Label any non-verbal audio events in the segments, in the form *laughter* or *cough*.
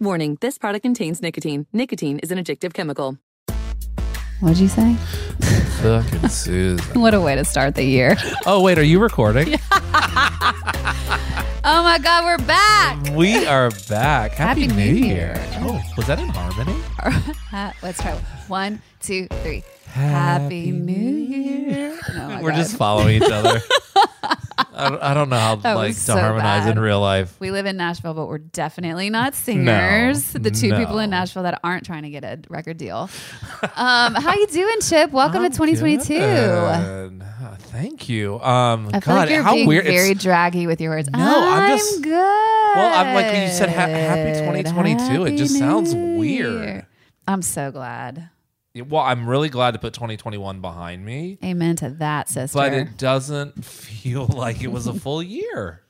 Warning, this product contains nicotine. Nicotine is an addictive chemical. What'd you say? Fucking *laughs* Susan. What a way to start the year. Oh, wait, are you recording? *laughs* Oh my God, we're back. We are back. Happy, Happy New, New Year. Year. Oh, was that in harmony? Ha- *laughs* uh, Let's try one, two, three. Happy New Year. *laughs* Oh We're God. just following each other. *laughs* I, don't, I don't know how That like to so harmonize bad. in real life. We live in Nashville, but we're definitely not singers. the two no. people in Nashville that aren't trying to get a record deal. Um, how you doing, Chip? Welcome I'm to 2022. good. Uh, thank you. Um, I feel God, like you're how being weird. very It's- draggy with your words. No, I'm I'm just- good. well, I'm like when you said ha- happy 2022. it Happy just sounds New weird. Year. I'm so glad. Well, I'm really glad to put 2021 behind me, Amen to that, sister. but it doesn't feel *laughs* like it was a full year.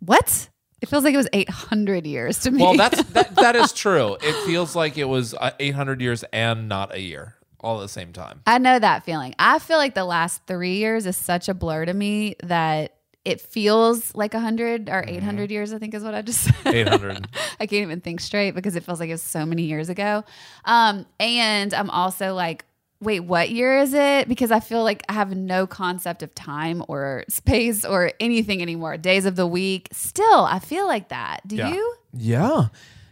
what? It feels like it was 800 years to me. Well, that's *laughs* that, that is true. It feels like it was uh, 800 years and not a year all at the same time. I know that feeling. I feel like the last three years is such a blur to me that it feels like 100 or 800 years, I think is what I just said. 800. *laughs* I can't even think straight because it feels like it was so many years ago. Um, and I'm also like, wait, what year is it? Because I feel like I have no concept of time or space or anything anymore. Days of the week. Still, I feel like that. Do Yeah. you? Yeah.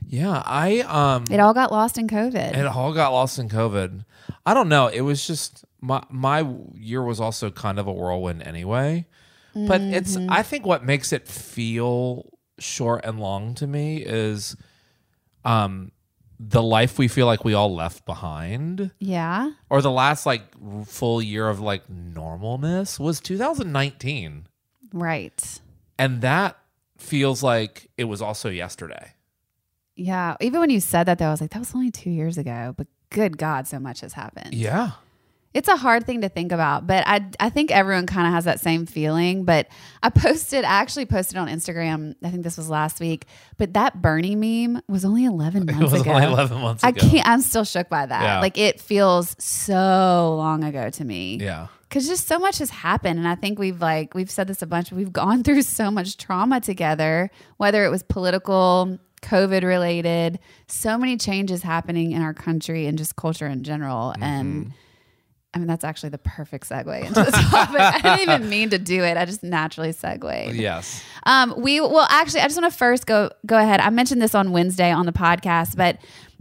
Yeah. I um It all got lost in COVID. it all got lost in COVID. I don't know. It was just my my year was also kind of a whirlwind anyway. But it's Mm-hmm. I think what makes it feel short and long to me is um the life we feel like we all left behind yeah. or the last like r- full year of like normalness was 2019 Right. and that feels like it was also yesterday Yeah. Even when you said that, though, I was like, that was only two years ago. But good God, so much has happened. yeah It's a hard thing to think about, but I I think everyone kind of has that same feeling. But I *laughs* posted, I actually posted on Instagram. I think this was last week. But that Bernie meme was only eleven months it was ago. only 11 months ago. I can't. I'm still shook by that. Yeah. Like it feels so long ago to me. yeah Because just so much has happened, and I think we've like we've said this a bunch. We've gone *laughs* through so much trauma together, whether it was political, COVID related. So many changes happening in our country and just culture in general, Mm-hmm. and. I mean, that's actually the perfect segue into the *laughs* topic. I didn't even *laughs* mean to do it. I just naturally segued. yes Um, we well, actually, I just want to first go go ahead. I mentioned this on Wednesday on the podcast, but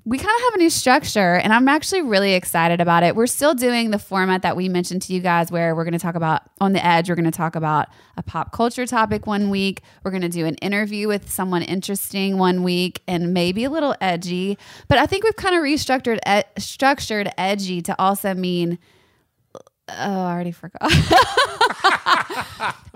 we kind of have a new structure, and I'm actually really excited about it. We're still doing the format that we mentioned to you guys, where we're going to talk about on the edge. We're going to talk about a pop culture topic one week. We're going to do an interview with someone interesting one week, and maybe a little edgy. But I think we've kind of restructured e- structured edgy to also mean. Oh, I already forgot. *laughs*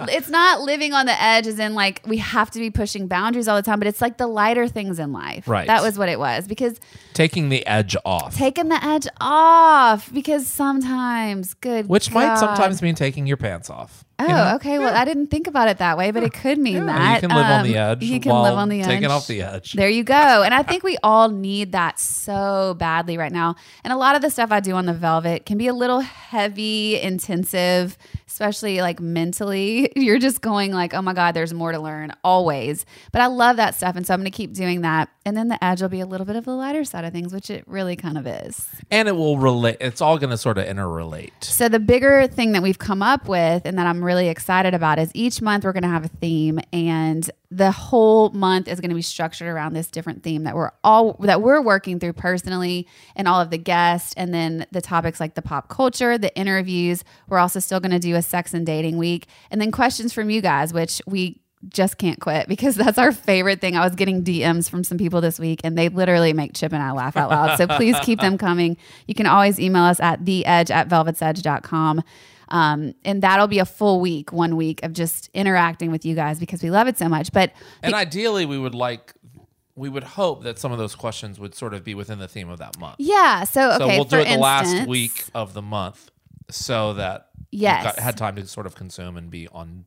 it's not living on the edge as in like we have to be pushing boundaries all the time, but it's like the lighter things in life. Right. That was what it was. Because taking the edge off taking the edge off because sometimes good which might sometimes mean taking your pants off Oh, know? okay. Well, I didn't think about it that way, but it could mean Yeah, that you can live on the Um, edge. You can live on the edge. taking off the edge. There you go. And I think we all need that so badly right now. And a lot of the stuff I do on the Velvet can be a little heavy, intensive, especially like mentally. *laughs* You're just going like, "Oh my god, there's more to learn always." But I love that stuff, and so I'm going to keep doing that. And then the edge will be a little bit of the lighter side of things, which it really kind of is. and it will relate. It's all going to sort of interrelate. So the bigger thing that we've come up with and that I'm really excited about is each month we're going to have a theme and the whole month is going to be structured around this different theme that we're all that we're working through personally and all of the guests and then the topics like the pop culture, the interviews. We're also still going to do a sex and dating week and then questions from you guys which we just can't quit because *laughs* that's our favorite thing. I was getting DMs from some people this week and they literally make Chip and I laugh out loud. So please keep them coming. You can always email us at the edge at velvetsedge.com. Um, and that'll be a full week, one week of just interacting with you guys because we love it so much. But And ideally, we would like, we would hope that some of those questions would sort of be within the theme of that month. yeah, so okay, so we'll do it the last week of the month, so that Yes. got, had time to sort of consume and be on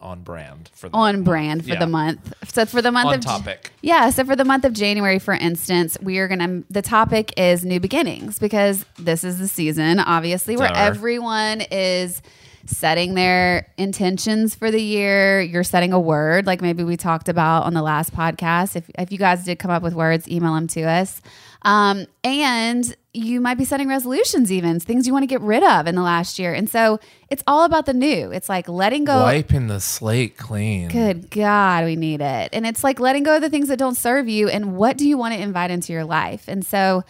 on brand for the on month. brand for Yeah. the month. So for the month On of topic. Yeah, so for the month of January for instance, we are going to the topic is new beginnings because this is the season obviously where everyone is setting their intentions for the year. You're setting a word like maybe we talked about on the last podcast. If if you guys did come up with words, email them to us. Um, and you might be setting resolutions even things you want to get rid of in the last year. And so it's all about the new. It's like letting go Wiping the slate clean. Good God, we need it. And it's like letting go of the things that don't serve you and what do you want to invite into your life? And so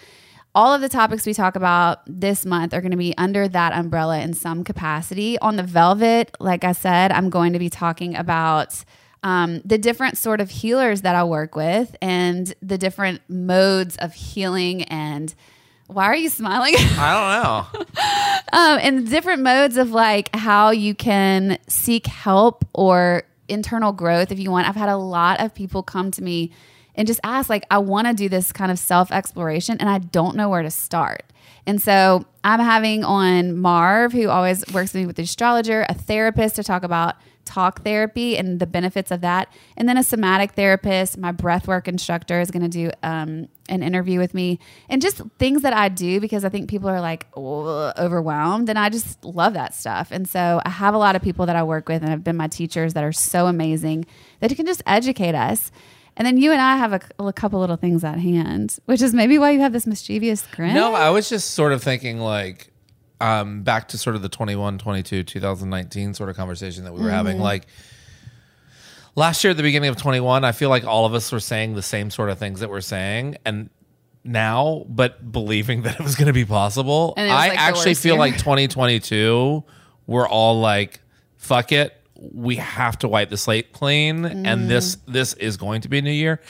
all of the topics we talk about this month are going to be under that umbrella in some capacity. On the Velvet, like I said, I'm going to be talking about um, the different sort of healers that I work with and the different modes of healing and why are you smiling? *laughs* I don't know. um, and different modes of like how you can seek help or internal growth if you want. I've had a lot of people come to me and just ask, like, I want to do this kind of self exploration and I don't know where to start. And so I'm having on Marv, who always works with me with the astrologer, a therapist to talk about talk therapy and the benefits of that. And then a somatic therapist, my breathwork instructor is going to do um, an interview with me and just things that I do because I think people are like overwhelmed and I just love that stuff. And so I have a lot of people that I work with and have been my teachers that are so amazing that can just educate us. And then you and I have a, a couple little things at hand, which is maybe why you have this mischievous grin. No, I was just sort of thinking like um back to sort of the 21, 22, 2019 sort of conversation that we were having. Mm-hmm. Like last year at the beginning of 21, I feel like all of us were saying the same sort of things that we're saying and now, but believing *laughs* that it was going to be possible. And it was, I like, actually feel year. like 2022 we're all like fuck it. We have to wipe the slate clean and this Mm. this is going to be a new year.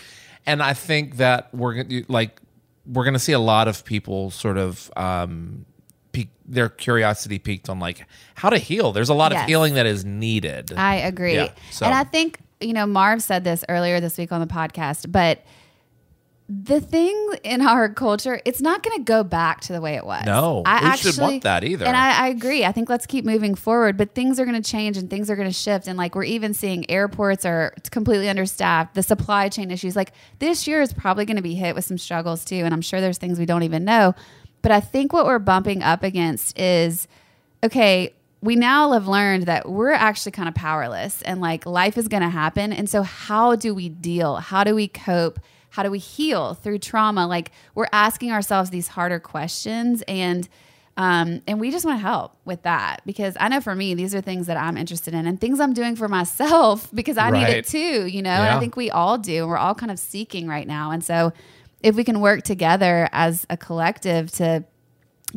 And I think that we're going to like we're going to see a lot of people sort of um pique their curiosity piqued on like how to heal. There's a lot Yes. of healing that is needed. I agree. Yeah, so- And I think, you know, Marv said this earlier this week on the podcast, but the thing in our culture, it's not going to go back to the way it was. No, I we should want that either. And I, I agree. I think let's keep moving forward, but things are going to change and things are going to shift. And like we're even seeing airports are completely understaffed, the supply chain issues. Like this year is probably going to be hit with some struggles too. And I'm sure there's things we don't even know. But I think what we're bumping up against is okay, we now have learned that we're actually kind of powerless and like life is going to happen. And so, how do we deal? How do we cope? How do we heal through trauma? Like, we're asking ourselves these harder questions and um, and we just want to help with that because I know for me, these are things that I'm interested in and things I'm doing for myself *laughs* because I need it too, you know? And I think we all do. And we're all kind of seeking right now. And so, if we can work together as a collective to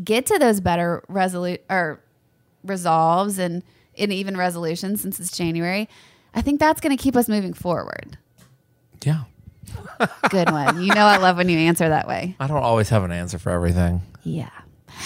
get to those better resolute or resolves and, and even resolution since it's January, I think that's going to keep us moving forward. yeah. Good one. You know, I love when you answer that way. I don't always have an answer for everything. Yeah.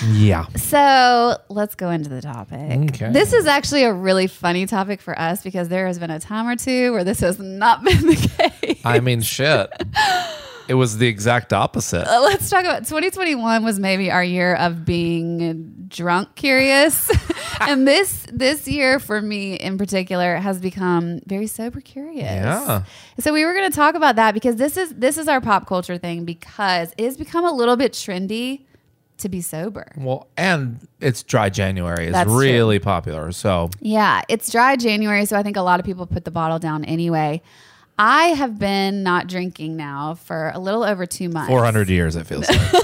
Yeah. So let's go into the topic. Okay. This is actually a really funny topic for us because there has been a time or two where this has not *laughs* been the case. I mean shit. *laughs* it was the exact opposite. Uh, Let's talk about 2021 was maybe our year of being drunk curious. *laughs* and this this year for me in particular has become very sober curious. Yeah. So we were going to talk about that because this is this is our pop culture thing because it has become a little bit trendy to be sober. Well, and it's dry January. It's That's true. really popular. So Yeah, it's dry January, so I think a lot of people put the bottle down anyway. I have been not drinking now for a little over two months. 400 years, it feels like. *laughs*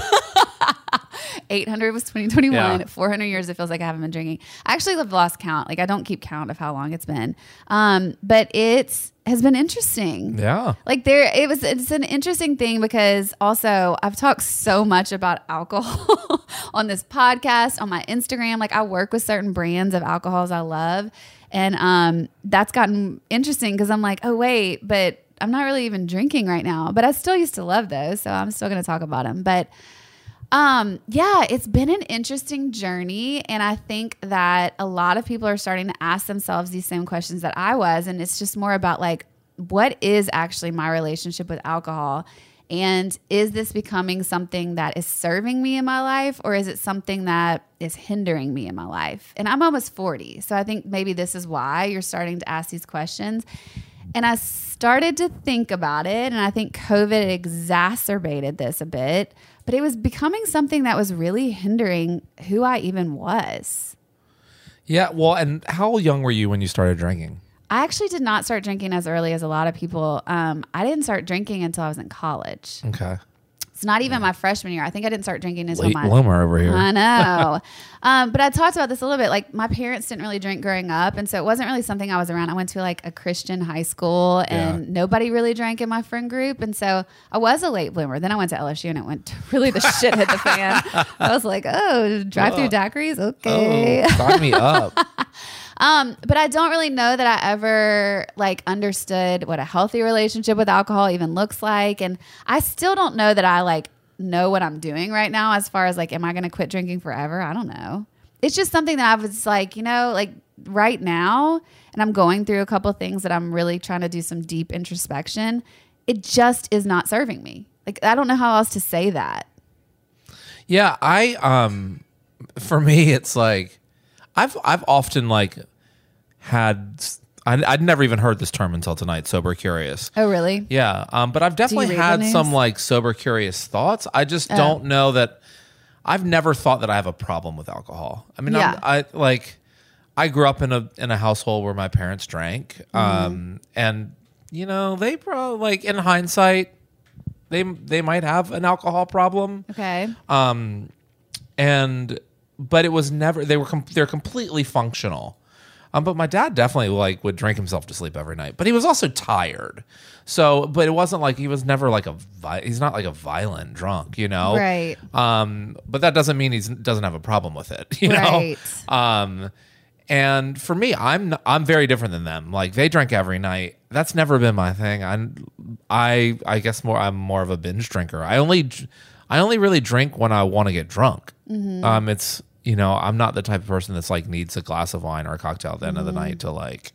800 was 2021. Yeah. 400 years, it feels like I haven't been drinking. I actually have lost count. Like, I don't keep count of how long it's been. Um, but it's has been interesting. yeah. Like there, it was. It's an interesting thing because also I've talked so much about alcohol *laughs* on this podcast, on my Instagram. Like I work with certain brands of alcohols I love, and um, that's gotten interesting because I'm like, oh wait, but I'm not really even drinking right now. But I still used to love those, so I'm still going to talk about them. But um, yeah, it's been an interesting journey. And I think that a lot of people are starting to ask themselves these same questions that I was. And it's just more about like, what is actually my relationship with alcohol? And is this becoming something that is serving me in my life, or is it something that is hindering me in my life? And I'm almost 40. So I think maybe this is why you're starting to ask these questions. And I started to think about it, and I think COVID exacerbated this a bit, but it was becoming something that was really hindering who I even was. Yeah. Well, and how young were you when you started drinking? I actually did not start drinking as early as a lot of people. Um, I didn't start drinking until I was in college. Okay. It's not even my freshman year. I think I didn't start drinking until Late my bloomer over here. I know. *laughs* um, but I talked about this a little bit. Like my parents didn't really drink growing up, and so it wasn't really something I was around. I went to like a Christian high school, and Yeah. nobody really drank in my friend group, and so I was a late bloomer. Then I went to LSU, and it went to *laughs* really the shit hit the fan. *laughs* I was like, oh, drive through daiquiris, okay. Oh, sign me up. Um, but I don't really know that I ever like understood what a healthy relationship with alcohol even looks like. And I still don't know that I like know what I'm doing right now as far as like, am I going to quit drinking forever? I don't know. It's just something that I was like, you know, like right now, and I'm going through a couple things that I'm really trying to do some deep introspection. It just is not serving me. Like, I don't know how else to say that. Yeah, I um for me it's like I've I've often like had I, I'd never even heard this term until tonight, sober curious. Oh, really? Yeah, um, but I've definitely had some like sober curious thoughts. I just Oh. don't know that I've never thought that I have a problem with alcohol. I mean, Yeah. I like I grew up in a in a household where my parents drank, Mm-hmm. um, and you know they probably like in hindsight they they might have an alcohol problem Okay. um, and but it was never they were com- they're completely functional. Um, but my dad definitely like would drink himself to sleep every night, but he was also tired. So, but it wasn't like he was never like a vi- he's not like a violent drunk, you know. Right. Um, but that doesn't mean he doesn't have a problem with it, *laughs* you Right. know. Um, and for me, I'm I'm very different than them. Like they drink every night. That's never been my thing. I I I guess more I'm more of a binge drinker. I only I only really drink when I want to get drunk. Um, it's you know I'm not the type of person that's like needs a glass of wine or a cocktail at the end of the night to like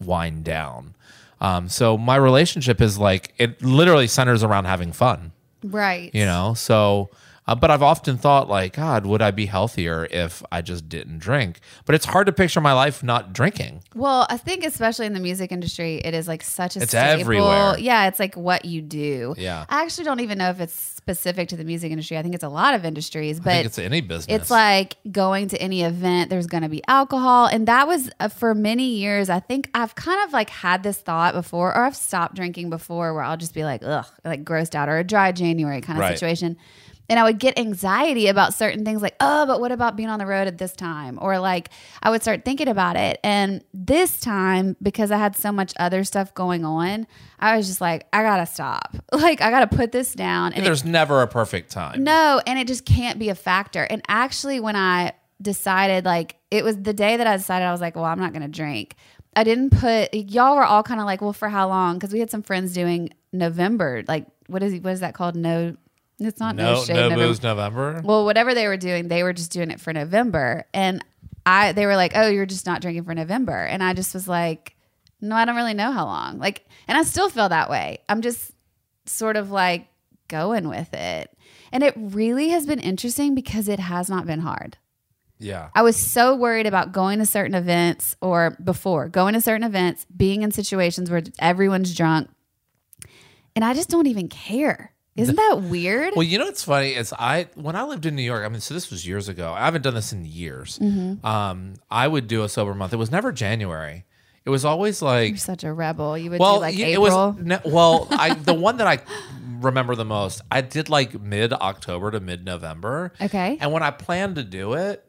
wind down. Um, so my relationship is like it literally centers around having fun Right. you know so uh, but i've often thought like god would i be healthier if i just didn't drink but it's hard to picture my life not drinking Well, I think especially in the music industry, it is like such a It's staple. everywhere. Yeah, it's like what you do. Yeah. I actually don't even know if it's specific to the music industry. I think it's a lot of industries, i but think it's any business it's like going to any event, there's going to be alcohol. And that was uh, for many years. I think I've kind of like had this thought before, or I've stopped drinking before where I'll just be like, ugh, like grossed out or a dry January kind of Right. situation. And I would get anxiety about certain things like, oh, but what about being on the road at this time? Or like I would start thinking about it. And this time, because I had so much other stuff going on, I was just like, I gotta stop. *laughs* Like I gotta put this down. And it there's never a perfect time no, and it just can't be a factor. And actually, when I decided, like, it was the day that I decided, I was like, well, I'm not to drink. I didn't put, y'all were all kind of like, well, for how long? Because we had some friends doing November. Like, what is what is that called? No, it's not no, no shade. no November. booze november Well, whatever they were doing, they were just doing it for November. And I they were like, "Oh, you're just not drinking for November." And I just was like, "No, I don't really know how long." Like, and I still feel that way. I'm just sort of like going with it. And it really has been interesting because it has not been hard. Yeah. I was so worried about going to certain events or before going to certain events, being in situations where everyone's drunk. And I just don't even care. Isn't that weird? Well, you know what's funny is I when I lived in New York. I mean, so this was years ago. I haven't done this in years. Mm-hmm. Um, I would do a sober month. It was never January. It was always like You're such a rebel. You would well, do like yeah, April. it was no, well. I *laughs* the one that I remember the most. I did like mid October to mid November. Okay. And when I planned to do it,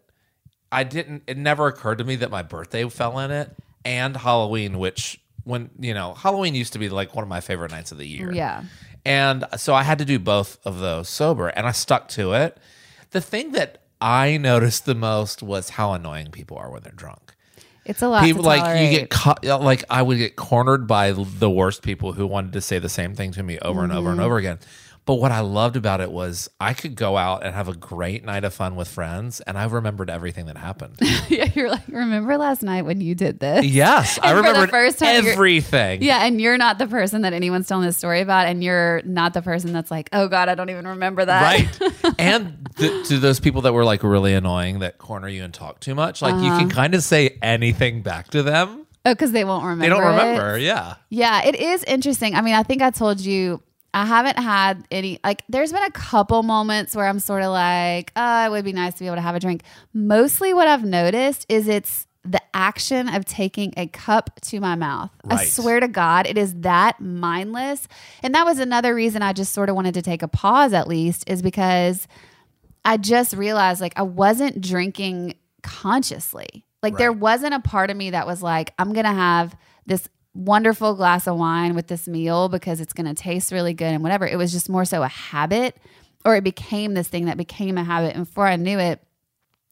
I didn't. It never occurred to me that my birthday fell in it and Halloween, which when you know Halloween used to be like one of my favorite nights of the year. yeah. And so I had to do both of those sober and I stuck to it. The thing that I noticed the most was how annoying people are when they're drunk. It's a lot. People like you get caught like I would get cornered by the worst people who wanted to say the same thing to me over and over Mm-hmm. and over again. But what I loved about it was I could go out and have a great night of fun with friends and I remembered everything that happened. *laughs* yeah, you're like, remember last night when you did this? yes, I *laughs* And for the first time everything. Yeah, and you're not the person that anyone's telling this story about, and you're not the person that's like, oh God, I don't even remember that. right *laughs* and th- to those people that were like really annoying that corner you and talk too much like you Uh-huh. can kind of say anything back to them oh, because they won't remember. they don't it. remember yeah Yeah, it is interesting. I mean, I think I told you I haven't had any like there's been a couple moments where I'm sort of like, oh, it would be nice to be able to have a drink. Mostly what I've noticed is it's the action of taking a cup to my mouth. I swear to God, it is that mindless. And that was another reason I just sort of wanted to take a pause at least, is because I just realized like I wasn't drinking consciously. Like there wasn't a part of me that was like, I'm going to have this wonderful glass of wine with this meal because it's going to taste really good and whatever. It was just more so a habit or it became this thing that became a habit. And before I knew it,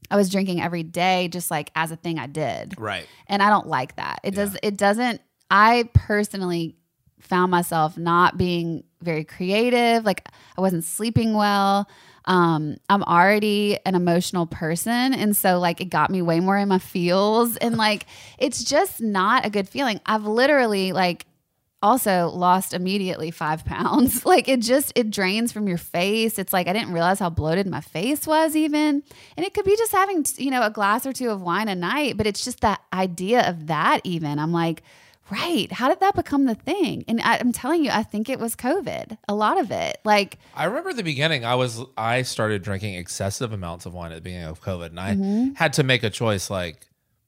I was drinking every day just like as a thing I did right and I don't like that. It does. It doesn't. I personally found myself not being very creative. Like I wasn't sleeping well. Um, I'm already an emotional person, and so like it got me way more in my feels, and like it's just not a good feeling. I've literally like also lost immediately five *laughs* pounds. like it just it drains from your face. It's like I didn't realize how bloated my face was even, and it could be just having you know a glass or two of wine a night. But it's just that idea of that even. I'm like, right? How did that become the thing? And I, I'm telling you, I think it was COVID. A lot of it, like i remember the beginning i was i started drinking excessive amounts of wine at the beginning of covid and i Mm-hmm. had to make a choice like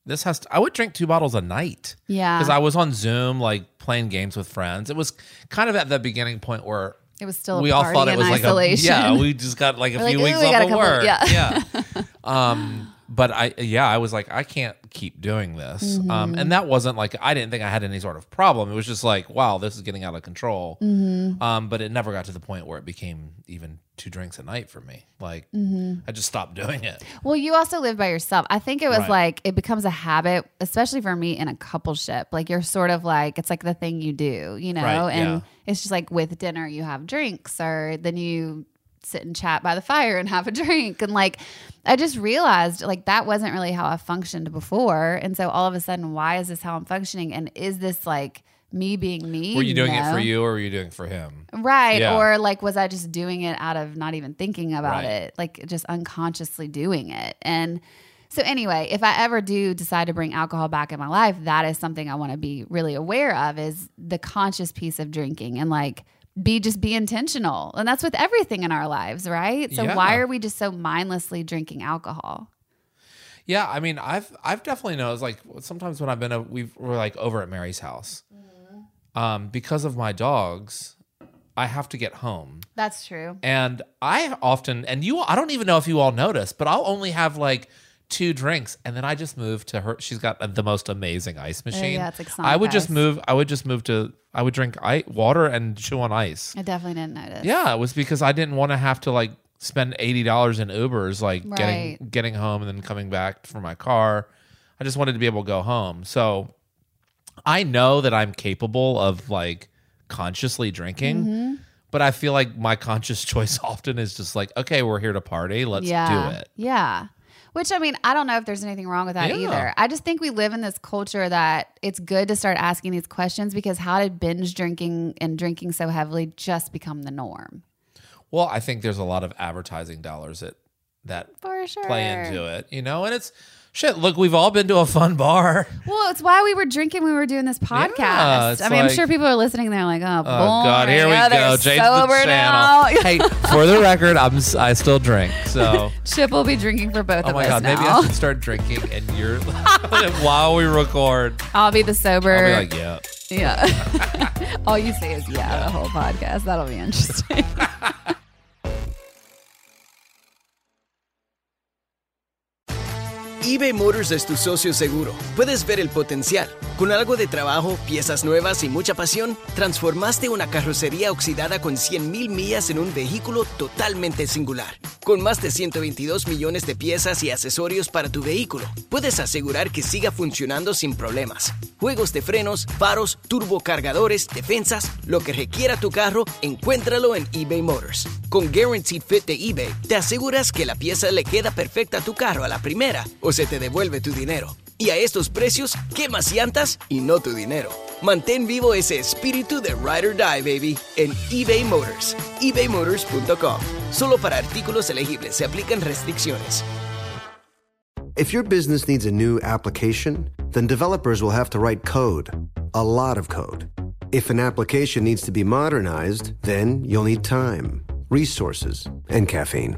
this has to i would drink two bottles a night Yeah. because i was on zoom like playing games with friends it was kind of at that beginning point where it was still a we all thought it was like a isolation. yeah we just got like a We're few like, weeks we off of work yeah. yeah *laughs* um but i yeah i was like i can't keep doing this um Mm-hmm. and that wasn't like i didn't think i had any sort of problem it was just like wow this is getting out of control Mm-hmm. um but it never got to the point where it became even two drinks a night for me like Mm-hmm. i just stopped doing it Well, you also live by yourself. I think it was Right. like it becomes a habit, especially for me in a coupleship. Like you're sort of like it's like the thing you do, you know. Right, and yeah. it's just like with dinner you have drinks, or then you sit and chat by the fire and have a *laughs* drink, and like I just realized like that wasn't really how I functioned before, and so all of a sudden, why is this how I'm functioning? And is this like me being me? were you doing it for you or were you doing it for him Right. Yeah. Or like, was I just doing it out of not even thinking about Right. it? Like, just unconsciously doing it. And so, anyway, if I ever do decide to bring alcohol back in my life, that is something I want to be really aware of is the conscious piece of drinking and like, be just be intentional. And that's with everything in our lives, right? So, Yeah. why are we just so mindlessly drinking alcohol? Yeah, I mean, I've I've definitely noticed like sometimes when I've been a, we've we're like over at Mary's house, um, because of my dogs, I have to get home, That's true. and I often and you I don't even know if you all notice, but I'll only have like two drinks, and then I just move to her. She's got the most amazing ice machine. yeah, it's like Sonic I would just ice. move. I would just move to. I would drink I, water and chew on ice. I definitely didn't notice. Yeah, it was because I didn't want to have to like spend eighty dollars in Ubers, like getting Right. getting home and then coming back for my car. I just wanted to be able to go home. So I know that I'm capable of like consciously drinking, Mm-hmm. but I feel like my conscious *laughs* choice often is just like, okay, we're here to party, let's yeah. do it. Yeah. Which I mean, I don't know if there's anything wrong with that Yeah. either. I just think we live in this culture that it's good to start asking these questions because how did binge drinking and drinking so heavily just become the norm? Well, I think there's a lot of advertising dollars that that sure. play into it, you know, and it's shit. Look, we've all been to a fun bar. Well, it's why we were drinking when we were doing this podcast. Yeah, I mean, I'm sure people are listening. They're like, "Oh, Oh God, here we. Oh, go. Change sober the now. *laughs* hey, for the record, I'm I still drink. So, *laughs* Chip will be drinking for both oh of us. Oh my God, maybe. I should start drinking and you're *laughs* while we record. I'll be the sober. I'll be like, yeah. yeah. All you say is yeah the whole podcast. That'll be interesting. eBay Motors es tu socio seguro. Puedes ver el potencial. Con algo de trabajo, piezas nuevas y mucha pasión, transformaste una carrocería oxidada con 100.000 millas en un vehículo totalmente singular. Con más de 122 millones de piezas y accesorios para tu vehículo, puedes asegurar que siga funcionando sin problemas. Juegos de frenos, faros, turbocargadores, defensas, lo que requiera tu carro, encuéntralo en eBay Motors. Con Guaranteed Fit de eBay, te aseguras que la pieza le queda perfecta a tu carro a la primera o se te devuelve tu dinero. Y a estos precios, ¿qué más llantas y no tu dinero? Mantén vivo ese espíritu de Ride or Die, baby, en eBay Motors. ebaymotors.com. Solo para artículos elegibles se aplican restricciones. If your business needs a new application, then developers will have to write code, a lot of code. If an application needs to be modernized, then you'll need time, resources, and caffeine.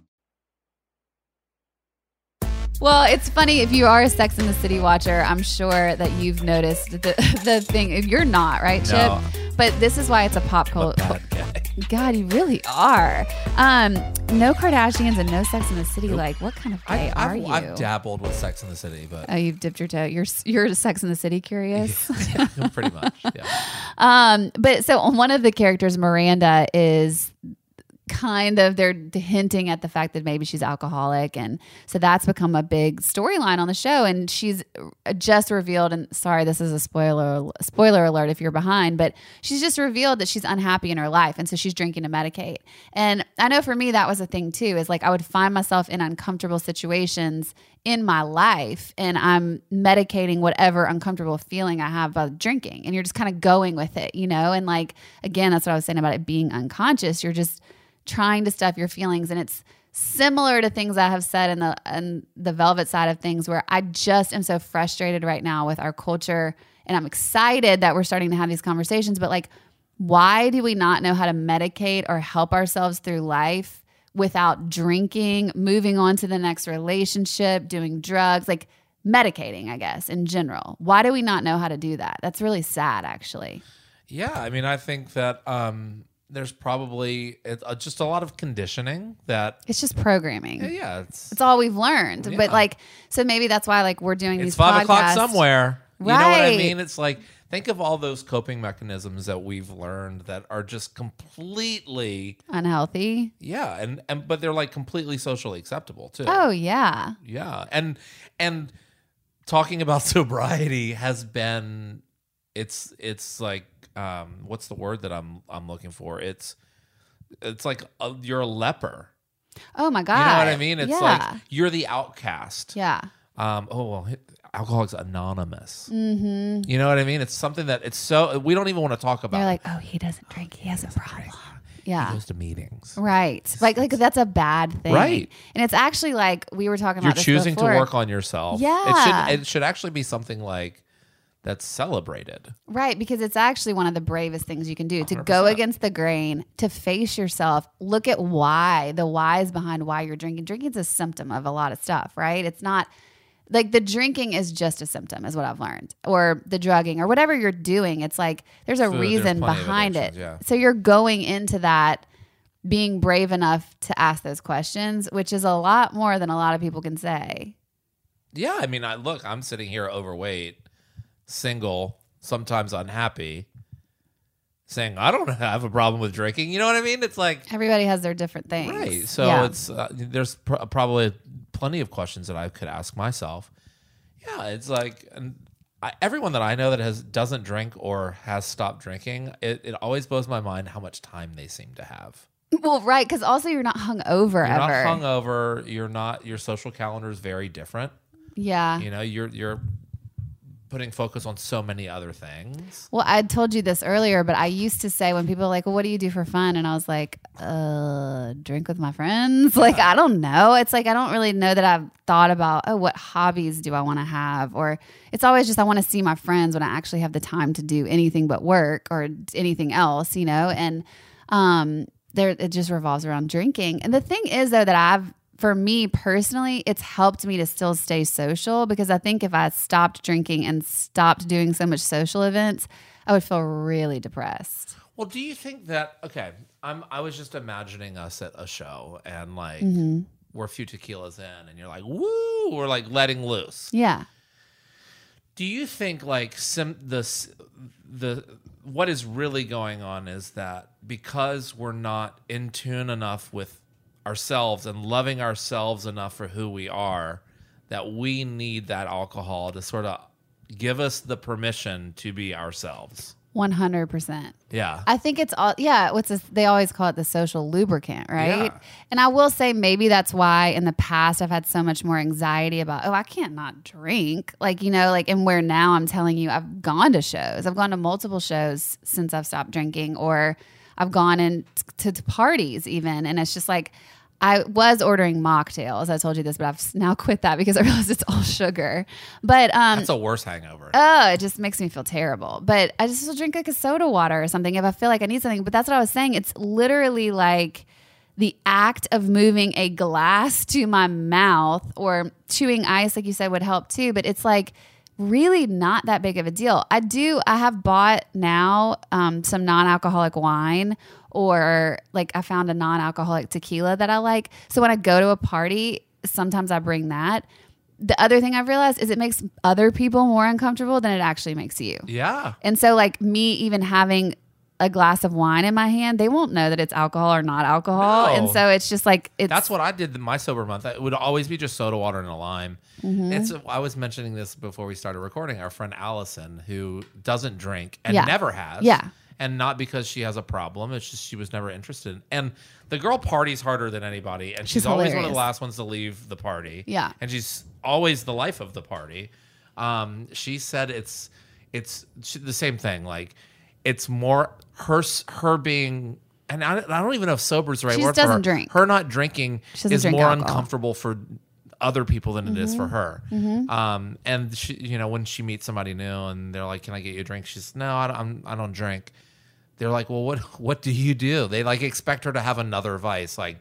Well, it's funny if you are a Sex in the City watcher. I'm sure that you've noticed the *laughs* the thing. If you're not, right, Chip? No. But this is why it's a pop culture. *laughs* God, you really are. Um, no Kardashians and no Sex in the City. Like, what kind of gay I, are I've, you? I've dabbled with Sex in the City, but oh, you've dipped your toe. You're you're Sex in the City curious. *laughs* pretty much. Yeah. Um, but so one of the characters, Miranda, is kind of they're hinting at the fact that maybe she's alcoholic. And so that's become a big storyline on the show. And she's uh, just revealed and sorry this is a spoiler spoiler alert if you're behind but she's just revealed that she's unhappy in her life. And so she's drinking to medicate. And i know for me that was a thing too is like i would find myself in uncomfortable situations in my life and I'm medicating whatever uncomfortable feeling I have about drinking. And you're just kind of going with it, you know? And like again, that's what I was saying about it being unconscious. You're just trying to stuff your feelings and it's similar to things I have said in the in the velvet side of things where I just am so frustrated right now with our culture and I'm excited that we're starting to have these conversations but like why do we not know how to medicate or help ourselves through life without drinking, moving on to the next relationship, doing drugs, like medicating, I guess, in general. Why do we not know how to do that? That's really sad, actually. Yeah, I mean, I think that um, there's probably it, uh, just a lot of conditioning that. It's just programming. Yeah, yeah, it's It's all we've learned. But like, so maybe that's why like we're doing it's these five o'clock podcasts. somewhere. You know what I mean? It's like think of all those coping mechanisms that we've learned that are just completely Unhealthy. yeah, and and but they're like completely socially acceptable too. Oh yeah. Yeah, and and talking about *laughs* sobriety has been it's it's like um what's the word that I'm I'm looking for? It's it's like a, you're a leper. Oh my god. You know what I mean? It's yeah. like you're the outcast. yeah. Um oh well Alcoholics Anonymous. Mm-hmm. You know what I mean? It's something that it's so we don't even want to talk about. They're like, oh, he doesn't drink. He has a problem. he Yeah. goes to meetings. Right. Like like that's a bad thing. Right. And it's actually like we were talking about. You're about this choosing before. to work on yourself. Yeah. It should it should actually be something like that's celebrated. Right, because it's actually one of the bravest things you can do to go against the grain, to face yourself, look at why, the whys behind why you're drinking. Drinking's a symptom of a lot of stuff, right? It's not like the drinking is just a symptom, is what I've learned, or the drugging, or whatever you're doing. It's like there's a So reason of behind it. yeah. So you're going into that being brave enough to ask those questions, which is a lot more than a lot of people can say. Yeah, I mean, I look, I'm sitting here overweight, single, sometimes unhappy, saying I don't *laughs* have a problem with drinking. You know what I mean? It's like Everybody has their different things. right. So Yeah. it's uh, there's pr- probably plenty of questions that I could ask myself. Yeah, it's like and I, everyone that I know that has doesn't drink or has stopped drinking. It, it always blows my mind how much time they seem to have. Well, right, because also you're not hungover You're ever. not hungover. You're not. Your social calendar is very different. yeah. You know, you're you're putting focus on so many other things. Well, I told you this earlier, but I used to say when people are like, well, "What do you do for fun?" and I was like, "Uh, drink with my friends." *laughs* Like, I don't know. It's like I don't really know that I've thought about, oh, what hobbies do I want to have? Or it's always just I want to see my friends when I actually have the time to do anything but work or anything else, you know. And um, there it just revolves around drinking. And the thing is, though, that I've for me personally, it's helped me to still stay social because I think if I stopped drinking and stopped doing so much social events, I would feel really depressed. Well, do you think that okay? I'm I was just imagining us at a show and like Mhm. we're a few tequilas in and you're like, woo, we're like letting loose. Yeah. Do you think like sim this the what is really going on is that because we're not in tune enough with ourselves and loving ourselves enough for who we are that we need that alcohol to sort of give us the permission to be ourselves. 100%. Yeah. I think it's all yeah, what's this, they always call it the social lubricant, right? Yeah. And I will say maybe that's why in the past I've had so much more anxiety about oh, I can't not drink. Like, you know, like and where now I'm telling you I've gone to shows. I've gone to multiple shows since I've stopped drinking or I've gone in to, to parties even and it's just like I was ordering mocktails. I told you this, but I've now quit that because I *laughs* realized it's all sugar. But um That's a worse hangover. Oh, it just makes me feel terrible. But I just will drink like a soda water or something if I feel like I need something. But that's what I was saying. It's literally like the act of moving a glass to my mouth or chewing ice, like you said, would help too. But it's like really not that big of a deal. I do, I have bought now um, some non alcoholic wine or like I found a non alcoholic tequila that I like. So when I go to a party, sometimes I bring that. The other thing I've realized is it makes other people more uncomfortable than it actually makes you. Yeah. And so, like me, even having a glass of wine in my hand, they won't know that it's alcohol or not alcohol. No. And so it's just like it's That's what I did in my sober month. It would always be just soda water and a lime. Mhm. It's I was mentioning this before we started recording. Our friend Allison, who doesn't drink and Yeah. never has, Yeah. and not because she has a problem. It's just she was never interested. And the girl parties harder than anybody, and she's, She's always one of the last ones to leave the party. Yeah. and she's always the life of the party. Um, she said it's it's the same thing. Like it's more her her being. And I, I don't even know if sober is the right She word just for her. doesn't drink. Her not drinking is drink more alcohol. uncomfortable for other people than it is for Mhm. her. Mhm. Um, and she, you know, when she meets somebody new and they're like, "Can I get you a drink?" She's, "No, I don't, I'm, I don't drink." They're like, "Well, what *laughs* what do you do?" They like expect her to have another vice. Like,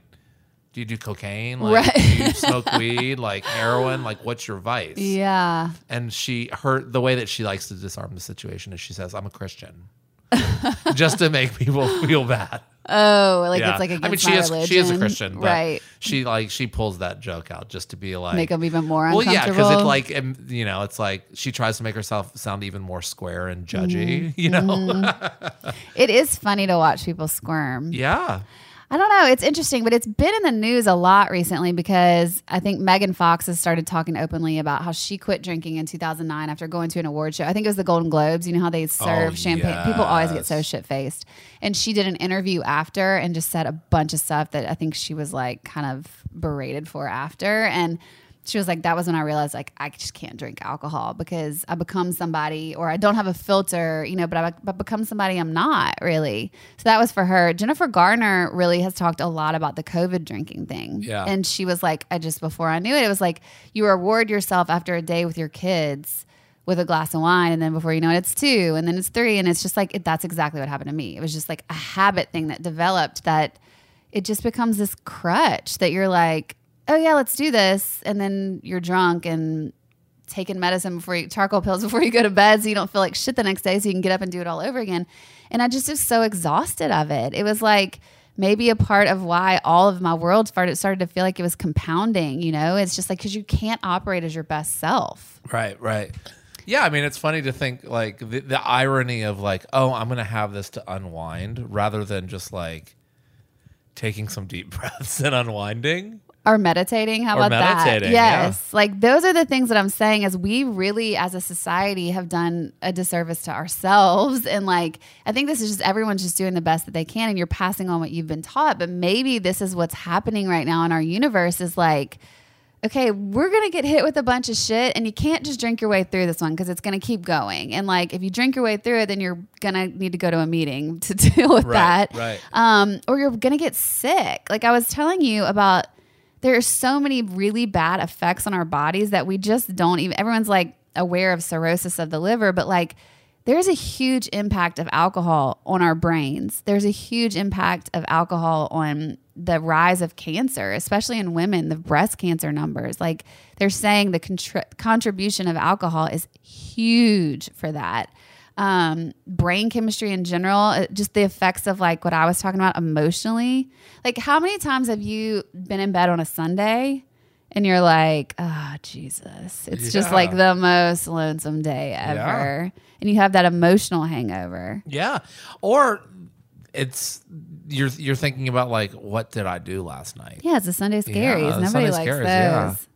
do you do cocaine? Like, Right. do you *laughs* smoke weed? Like heroin? Like, what's your vice? Yeah. And she, her, the way that she likes to disarm the situation is she says, "I'm a Christian," *laughs* just to make people feel bad. Oh, like Yeah. it's like I mean, she my is she is a. Christian, but right? She like she pulls that joke out just to be like make them even more uncomfortable. Well, yeah, because it's like um, you know, it's like she tries to make herself sound even more square and judgy. Mhm. *laughs* You know, Mhm. It is funny to watch people squirm. yeah. I don't know. It's interesting, but it's been in the news a lot recently because I think Megan Fox has started talking openly about how she quit drinking in 2009 after going to an award show. I think it was the Golden Globes. You know how they oh, serve Oh, champagne? People always get so shit faced. And she did an interview after and just said a bunch of stuff that I think she was like kind of berated for after. And she was like, that was when I realized like I just can't drink alcohol because I become somebody or I don't have a filter, you know, but I but become somebody I'm not really. So that was for her. Jennifer Garner really has talked a lot about the COVID drinking thing. Yeah. And she was like, I just before I knew it, it was like you reward yourself after a day with your kids with a glass of wine and then before you know it it's two and then it's three and it's just like it, that's exactly what happened to me it was just like a habit thing that developed that it just becomes this crutch that you're like oh yeah let's do this. And then you're drunk and taking medicine before you charcoal pills *laughs* before you go to bed so you don't feel like shit the next day so you can get up and do it all over again. And i just was so exhausted of it. It was like maybe a part of why all of my world started started to feel like it was compounding you know? It's just like because you can't operate as your best self. Right, right. Yeah, I mean, it's funny to think like the, the irony of like, oh, I'm going to have this to unwind rather than just like taking some deep *laughs* breaths and unwinding. Or meditating how Or about that meditating, yeah. yes like those are the things that i'm saying is we really as a society have done a disservice to ourselves and like i think this is just everyone's just doing the best that they can and you're passing on what you've been taught but maybe this is what's happening right now in our universe is like okay, we're going to get hit with a bunch of shit and you can't just drink your way through this one because it's going to keep going. And like, if you drink your way through it, then you're going to need to go to a meeting *laughs* to deal with Right, that. right. Um, or you're going to get sick. Like I was telling you about, there are so many really bad effects on our bodies that we just don't even, everyone's like aware of cirrhosis of the liver, but like, there's a huge impact of alcohol on our brains. There's a huge impact of alcohol on the rise of cancer, especially in women, the breast cancer numbers. Like they're saying the contri- contribution of alcohol is huge for that. Um, brain chemistry in general, uh, just the effects of like what I was talking about emotionally. Like, how many times have you been in bed on a Sunday and you're like, oh, Jesus, it's just like the most lonesome day ever. And you have that emotional hangover. Yeah. Or it's you're you're thinking about like what did I do last night? Yeah, it's a Sunday scaries. Yeah, Nobody Sunday likes scaries, those.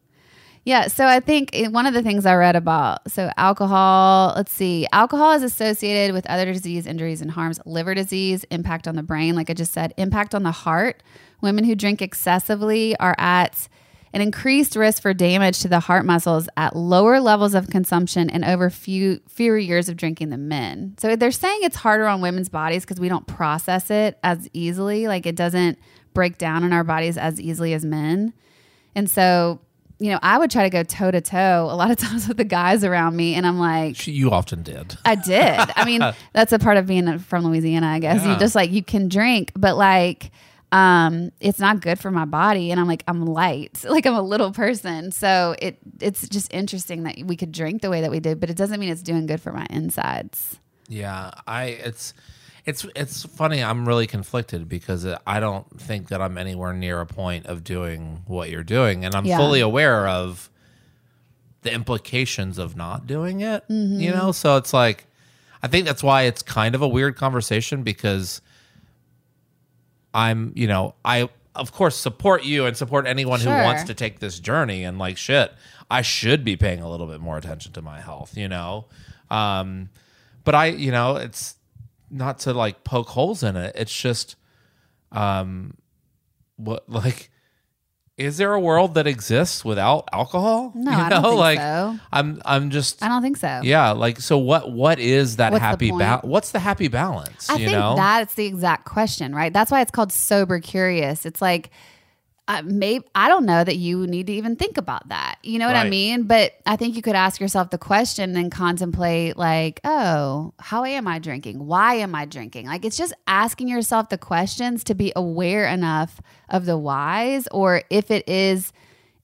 Yeah. So I think eh, one of the things I read about, so alcohol, let's see, alcohol is associated with other disease, injuries, and harms. Liver disease, impact on the brain, like I just said, impact on the heart. Women who drink excessively are at an increased risk for damage to the heart muscles at lower levels of consumption and over few fewer years of drinking than men. So they're saying it's harder on women's bodies because we don't process it as easily, like it doesn't break down in our bodies as easily as men. And so, you know, I would try to go toe to toe a lot of *laughs* times with the guys around me, and I'm like, You often did. I did. I mean, *laughs* that's a part of being from Louisiana, I guess. You just like you can drink, but like um it's not good for my body and I'm like I'm light. *laughs* Like I'm a little person. So it it's just interesting that we could drink the way that we did, but it doesn't mean it's doing good for my insides. Yeah, I it's it's it's funny. I'm really conflicted because I don't think that I'm anywhere near a point of doing what you're doing, and I'm Yeah. fully aware of the implications of not doing it. You Mhm. know, so it's like I think that's why it's kind of a weird conversation because I'm, you know, I of course support you and support anyone who wants to take this journey and like shit, I should be paying a little bit more attention to my health, you know. Um but I, you know, it's not to like poke holes in it. It's just um what *laughs* like is there a world that exists without alcohol? No, I don't think so. I'm I'm just I don't think so. yeah, like so what what is that What's happy point? ba- what's the happy balance, I you think know? that's the exact question, right? That's why it's called sober curious. It's like uh, maybe I don't know that you need to even think about that. You know what I mean? But I think you could ask yourself the question and contemplate, like, oh, how am I drinking? Why am I drinking? Like, it's just asking yourself the questions to be aware enough of the whys, or if it is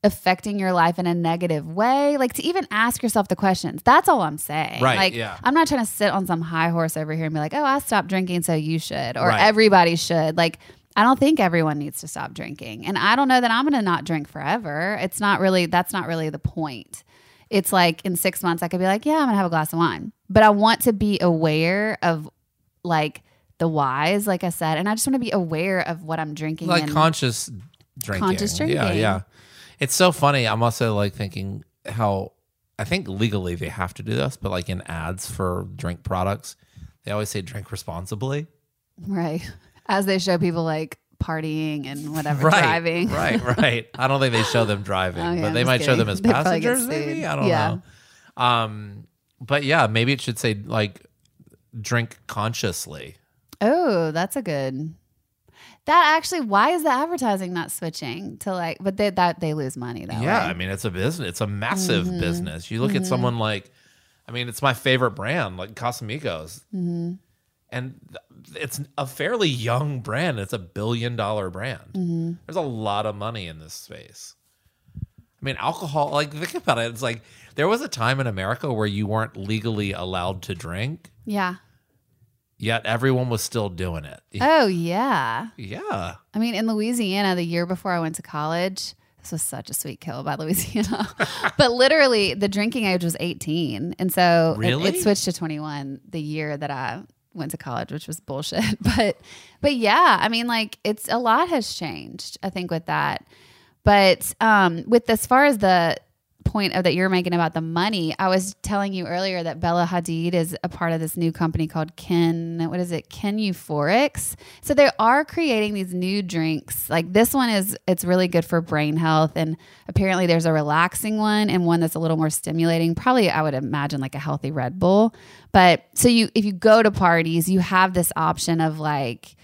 affecting your life in a negative way, like to even ask yourself the questions. That's all I'm saying. Right, Like, yeah. I'm not trying to sit on some high horse over here and be like, oh, I stopped drinking, so you should, or Right. everybody should. Like, I don't think everyone needs to stop drinking. And I don't know that I'm going to not drink forever. It's not really, that's not really the point. It's like in six months, I could be like, yeah, I'm going to have a glass of wine. But I want to be aware of like the whys, like I said. And I just want to be aware of what I'm drinking. like and- conscious drinking. Conscious Yeah, yeah. It's so funny. I'm also like thinking how I think legally they have to do this, but like in ads for drink products, they always say drink responsibly. Right. *laughs* As they show people like partying and whatever, right, driving. *laughs* Right, right. I don't think they show them driving, *laughs* Okay, but I'm they might show them as *laughs* They passengers. Maybe. I don't Yeah. know. Um, but yeah, maybe it should say like drink consciously. Oh, that's a good. That actually, why is the advertising not switching to like? But they that they lose money though. yeah, right? I mean it's a business. It's a massive Mhm. business. You look at Mhm. someone like, I mean, it's my favorite brand, like Casamigos. Mhm. And it's a fairly young brand. It's a billion dollar brand. Mhm. There's a lot of money in this space. I mean, alcohol, like, think about it. It's like there was a time in America where you weren't legally allowed to drink, Yeah. yet everyone was still doing it. Oh yeah. Yeah. I mean, in Louisiana, the year before I went to college, this was such a sweet kill by *laughs* Louisiana. but literally, the drinking age was 18. And so it- it, switched to 21 the year that I went to college, which was bullshit. *laughs* But, but yeah, I mean, like, it's a lot has changed, I think, with that. But um, with as far as the point of that you're making about the money, I was telling you earlier that Bella Hadid is a part of this new company called Kin. What is it? Kin Euphorics. So they are creating these new drinks. Like this one is, it's really good for brain health, and apparently there's a relaxing one and one that's a little more stimulating. Probably, I would imagine like a healthy Red Bull. But so you, if you go to parties, you have this option of like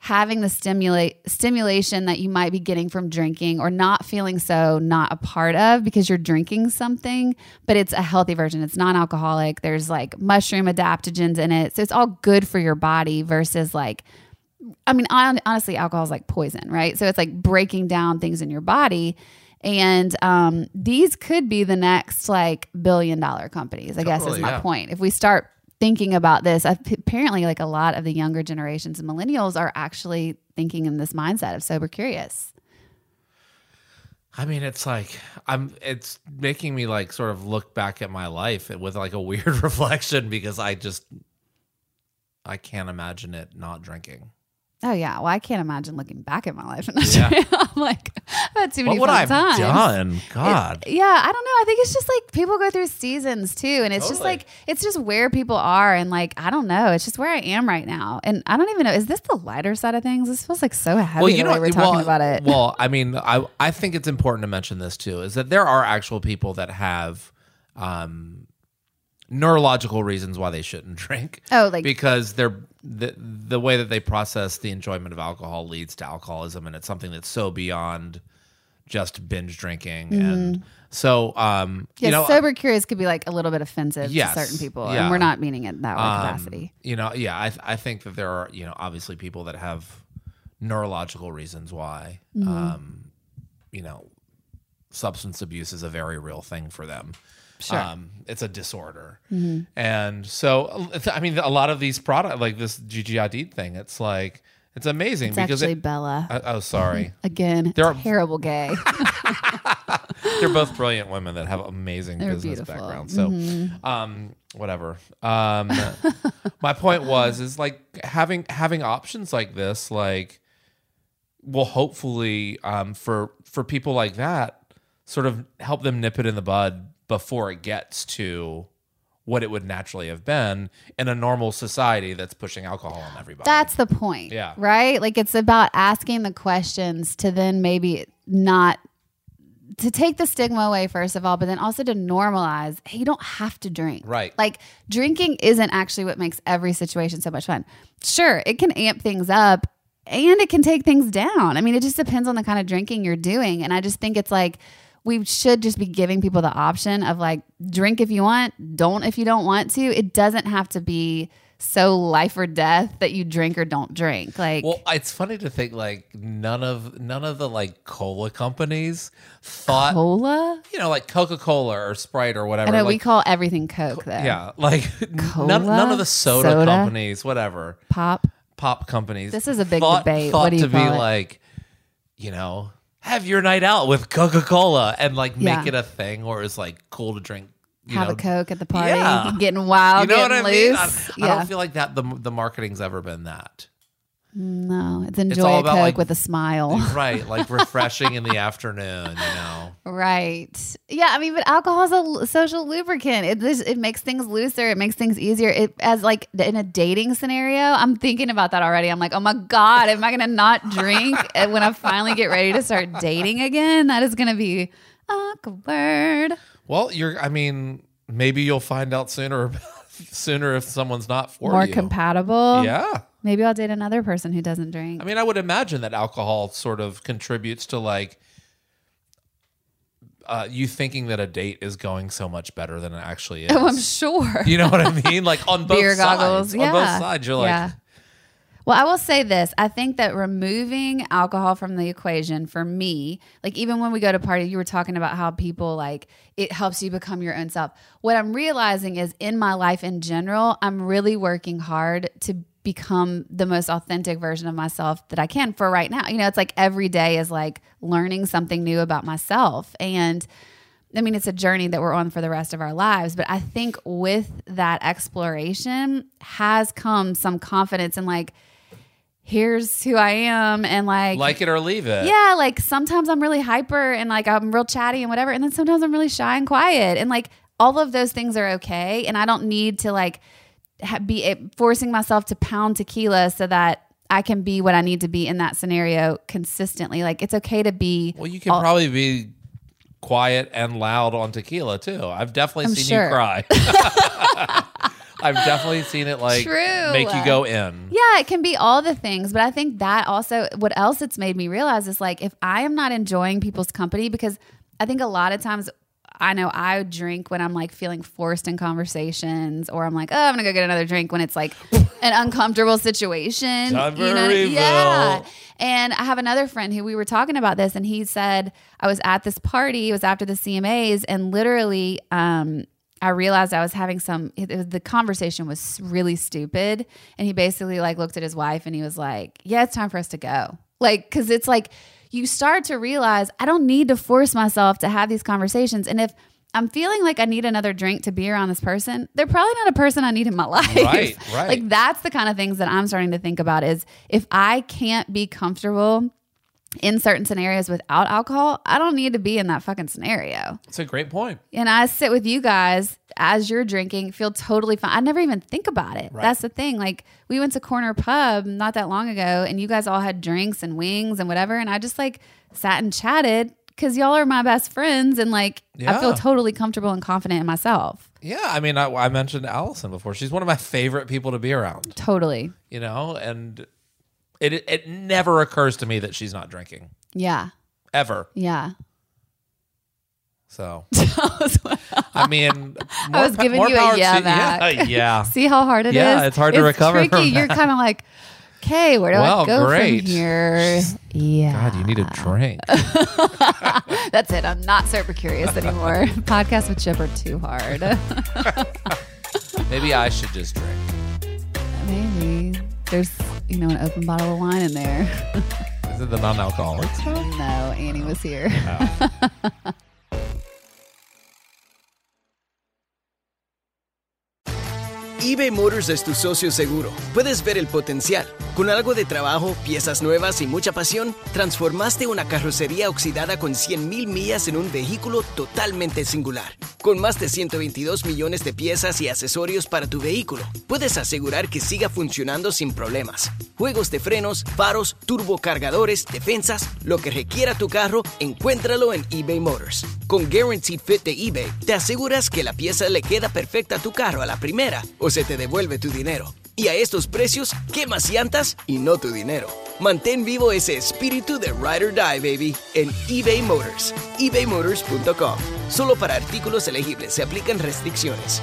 having the stimulate stimulation that you might be getting from drinking or not feeling so not a part of because you're drinking something but it's a healthy version it's non-alcoholic there's like mushroom adaptogens in it so it's all good for your body versus like I mean, honestly, alcohol is like poison, right? So it's like breaking down things in your body. And um, these could be the next like billion dollar companies, I guess is my yeah. point. If we start thinking about this, apparently, like a lot of the younger generations and millennials are actually thinking in this mindset of sober curious. I mean, it's like I'm. It's making me like sort of look back at my life with like a *laughs* weird reflection because I just I can't imagine it not drinking. Oh yeah, well, I can't imagine looking back at my life and Yeah. *laughs* I'm like, I've had too many What would fun I have times. done? It- God. yeah, I don't know. I think it's just like people go through seasons too, and it's just like it's just where people are, and like I don't know. It's just where I am right now, and I don't even know. Is this the lighter side of things? This feels like so heavy the way we're talking well, about it. Well, I mean, I I think it's important to mention this too is that there are actual people that have um, neurological reasons why they shouldn't *laughs* drink. Oh, like- because they're the the way that they process the enjoyment of alcohol leads to alcoholism, and it's something that's so beyond just binge drinking. And so, um, yeah, you know, sober curious could be like a little bit offensive Yes, to certain people, yeah. and we're not meaning it that way um, capacity. You know, yeah, I I think that there are you know obviously people that have neurological reasons why. Mhm. Um, you know, substance abuse is a very real thing for them. Sure. Um, it's a disorder. Mhm. And so, I mean, a lot of these product, like this Gigi Hadid thing, it's like, it's amazing It's because actually it, Bella. I- oh, sorry. *laughs* Again, they're terrible gay. *laughs* *laughs* They're both brilliant women that have amazing They're business beautiful. backgrounds. So, Mhm. um, whatever. Um, my point was is like having having options like this, like, will hopefully um, for for people like that, sort of help them nip it in the bud before it gets to what it would naturally have been in a normal society that's pushing alcohol on everybody. That's the point. Yeah. Right? Like it's about asking the questions to then maybe not to take the stigma away first of all, but then also to normalize, hey, you don't have to drink. Right. Like drinking isn't actually what makes every situation so much fun. Sure, it can amp things up and it can take things down. I mean, it just depends on the kind of drinking you're doing. And I just think it's like we should just be giving people the option of like drink if you want, don't if you don't want to. It doesn't have to be so life or death that you drink or don't drink. Like Well, it's funny to think like none of none of the like cola companies thought cola? you know, like Coca Cola or Sprite or whatever. I know we call everything Coke though. yeah, like Cola? none, none of the soda, Soda? companies, whatever, Pop. pop companies. This is a big thought, debate. Thought What do you to be it? like, you know, have your night out with Coca Cola and like Yeah. make it a thing, or it's like cool to drink. You Have know, a Coke at the party, Yeah. getting wild, you know what I getting mean? loose. I, yeah. I don't feel like that. The the marketing's ever been that. No, it's It's enjoy all a about, Coke like, with a smile. right, like *laughs* refreshing in the afternoon. You know. Right. Yeah. I mean, but alcohol is a l- social lubricant. It it makes things looser. It makes things easier. It as like in a dating scenario. I'm thinking about that already. I'm like, oh my god, am I gonna not drink *laughs* and when I finally get ready to start dating again? That is gonna be awkward. Well, you're. I mean, maybe you'll find out sooner. *laughs* sooner if someone's not for More you. compatible. Yeah. Maybe I'll date another person who doesn't drink. I mean, I would imagine that alcohol sort of contributes to like uh, you thinking that a date is going so much better than it actually is. *laughs* Oh, I'm sure. You know what I mean? Like on both Beer sides. goggles. On both sides, you're like, Yeah. Well, I will say this. I think that removing alcohol from the equation for me, like even when we go to party, you were talking about how people like it helps you become your own self. What I'm realizing is in my life in general, I'm really working hard to become the most authentic version of myself that I can for right now. You know, it's like every day is like learning something new about myself. And I mean, it's a journey that we're on for the rest of our lives. But I think with that exploration has come some confidence and like, here's who I am. And like, like it or leave it. yeah, like sometimes I'm really hyper and like I'm real chatty and whatever. And then sometimes I'm really shy and quiet. And like all of those things are okay. And I don't need to like be eh, forcing myself to pound tequila so that I can be what I need to be in that scenario consistently. Like it's okay to be. Well, you can all- probably be quiet and loud on tequila too. I've definitely I'm seen sure. you cry. *laughs* I've definitely seen it like True. make you go in. Yeah, it can be all the things, but I think that also what else it's made me realize is like if I am not enjoying people's company because I think a lot of times I know I drink when I'm like feeling forced in conversations or I'm like, oh, I'm gonna go get another drink when it's like an uncomfortable situation. You know? Yeah. And I have another friend who we were talking about this, and he said I was at this party. It was after the CMAs, and literally, um, I realized I was having some. Was, the conversation was really stupid, and he basically like looked at his wife and he was like, "Yeah, it's time for us to go." Like, because it's like you start to realize I don't need to force myself to have these conversations, and if I'm feeling like I need another drink to be around this person. They're probably not a person I need in my *laughs* life. Right, *laughs* right. Like that's the kind of things that I'm starting to think about is if I can't be comfortable in certain scenarios without alcohol, I don't need to be in that fucking scenario. It's a great point. And I sit with you guys as you're drinking, feel totally fine. I never even think about it. That's the thing. Like we went to Corner Pub not that long ago and you guys all had drinks and wings and whatever. And I just like sat and chatted because y'all are my best friends. And like I feel totally comfortable and confident in myself. Yeah, I mean, I, I mentioned Allison before. She's one of my favorite people to be around. Totally. You know, and it it never occurs to me that she's not drinking Yeah. ever. Yeah. So, *laughs* I mean, *laughs* I was pa- giving more you power a yeah to- back. Yeah, yeah. *laughs* See how hard it is. Yeah, it's hard to recover Tricky. from You're that. kind of like, okay, where do Well, I go great. from here? Yeah, God, you need a drink. that's it. I'm not super curious anymore. Podcast with Chip are too hard. Maybe I should just drink. Maybe there's you know an open bottle of wine in there. Is it the non-alcoholic stuff? *laughs* no, Annie was here. Oh. *laughs* eBay Motors es tu socio seguro. Puedes ver el potencial. Con algo de trabajo, piezas nuevas y mucha pasión, transformaste una carrocería oxidada con 100.000 millas en un vehículo totalmente singular. Con más de 122 millones de piezas y accesorios para tu vehículo, puedes asegurar que siga funcionando sin problemas. Juegos de frenos, faros, turbocargadores, defensas, lo que requiera tu carro, encuéntralo en eBay Motors. Con Guaranteed Fit de eBay, te aseguras que la pieza le queda perfecta a tu carro a la primera te devuelve tu dinero. Y a estos precios, quemas llantas y no tu dinero. Mantén vivo ese espíritu de Ride or Die, baby, en eBay Motors. ebaymotors.com. Solo para artículos elegibles se aplican restricciones.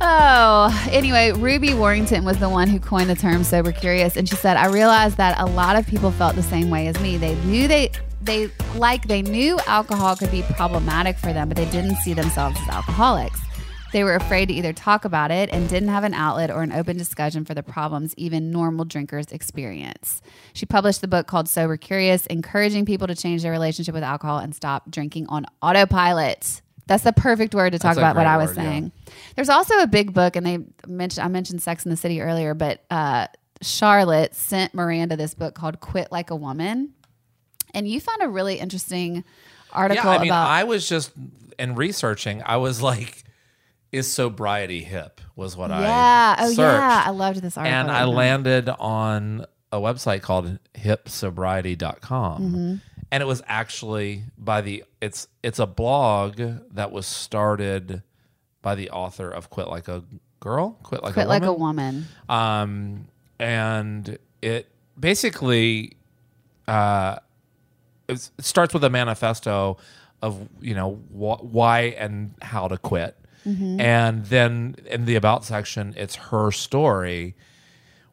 Oh, anyway, Ruby Warrington was the one who coined the term sober curious, and she said, "I realized that a lot of people felt the same way as me. They knew they they like they knew alcohol could be problematic for them, but they didn't see themselves as alcoholics. They were afraid to either talk about it and didn't have an outlet or an open discussion for the problems even normal drinkers experience. She published the book called Sober Curious, encouraging people to change their relationship with alcohol and stop drinking on autopilot. That's the perfect word to talk That's about what I was word, yeah. saying. There's also a big book, and they mentioned I mentioned Sex in the City earlier, but uh, Charlotte sent Miranda this book called "Quit Like a Woman," and you found a really interesting article yeah, I mean, about I was just in researching. I was like, "Is sobriety hip?" Was what yeah, I oh searched. yeah, I loved this article. and I landed on a website called hipsobriety.com. Mhm. And it was actually by the it's it's a blog that was started by the author of Quit Like a Girl, Quit Like Quit a Like a Woman. Um and it basically uh it starts with a manifesto of you know wh- why and how to quit Mhm. and then in the about section it's her story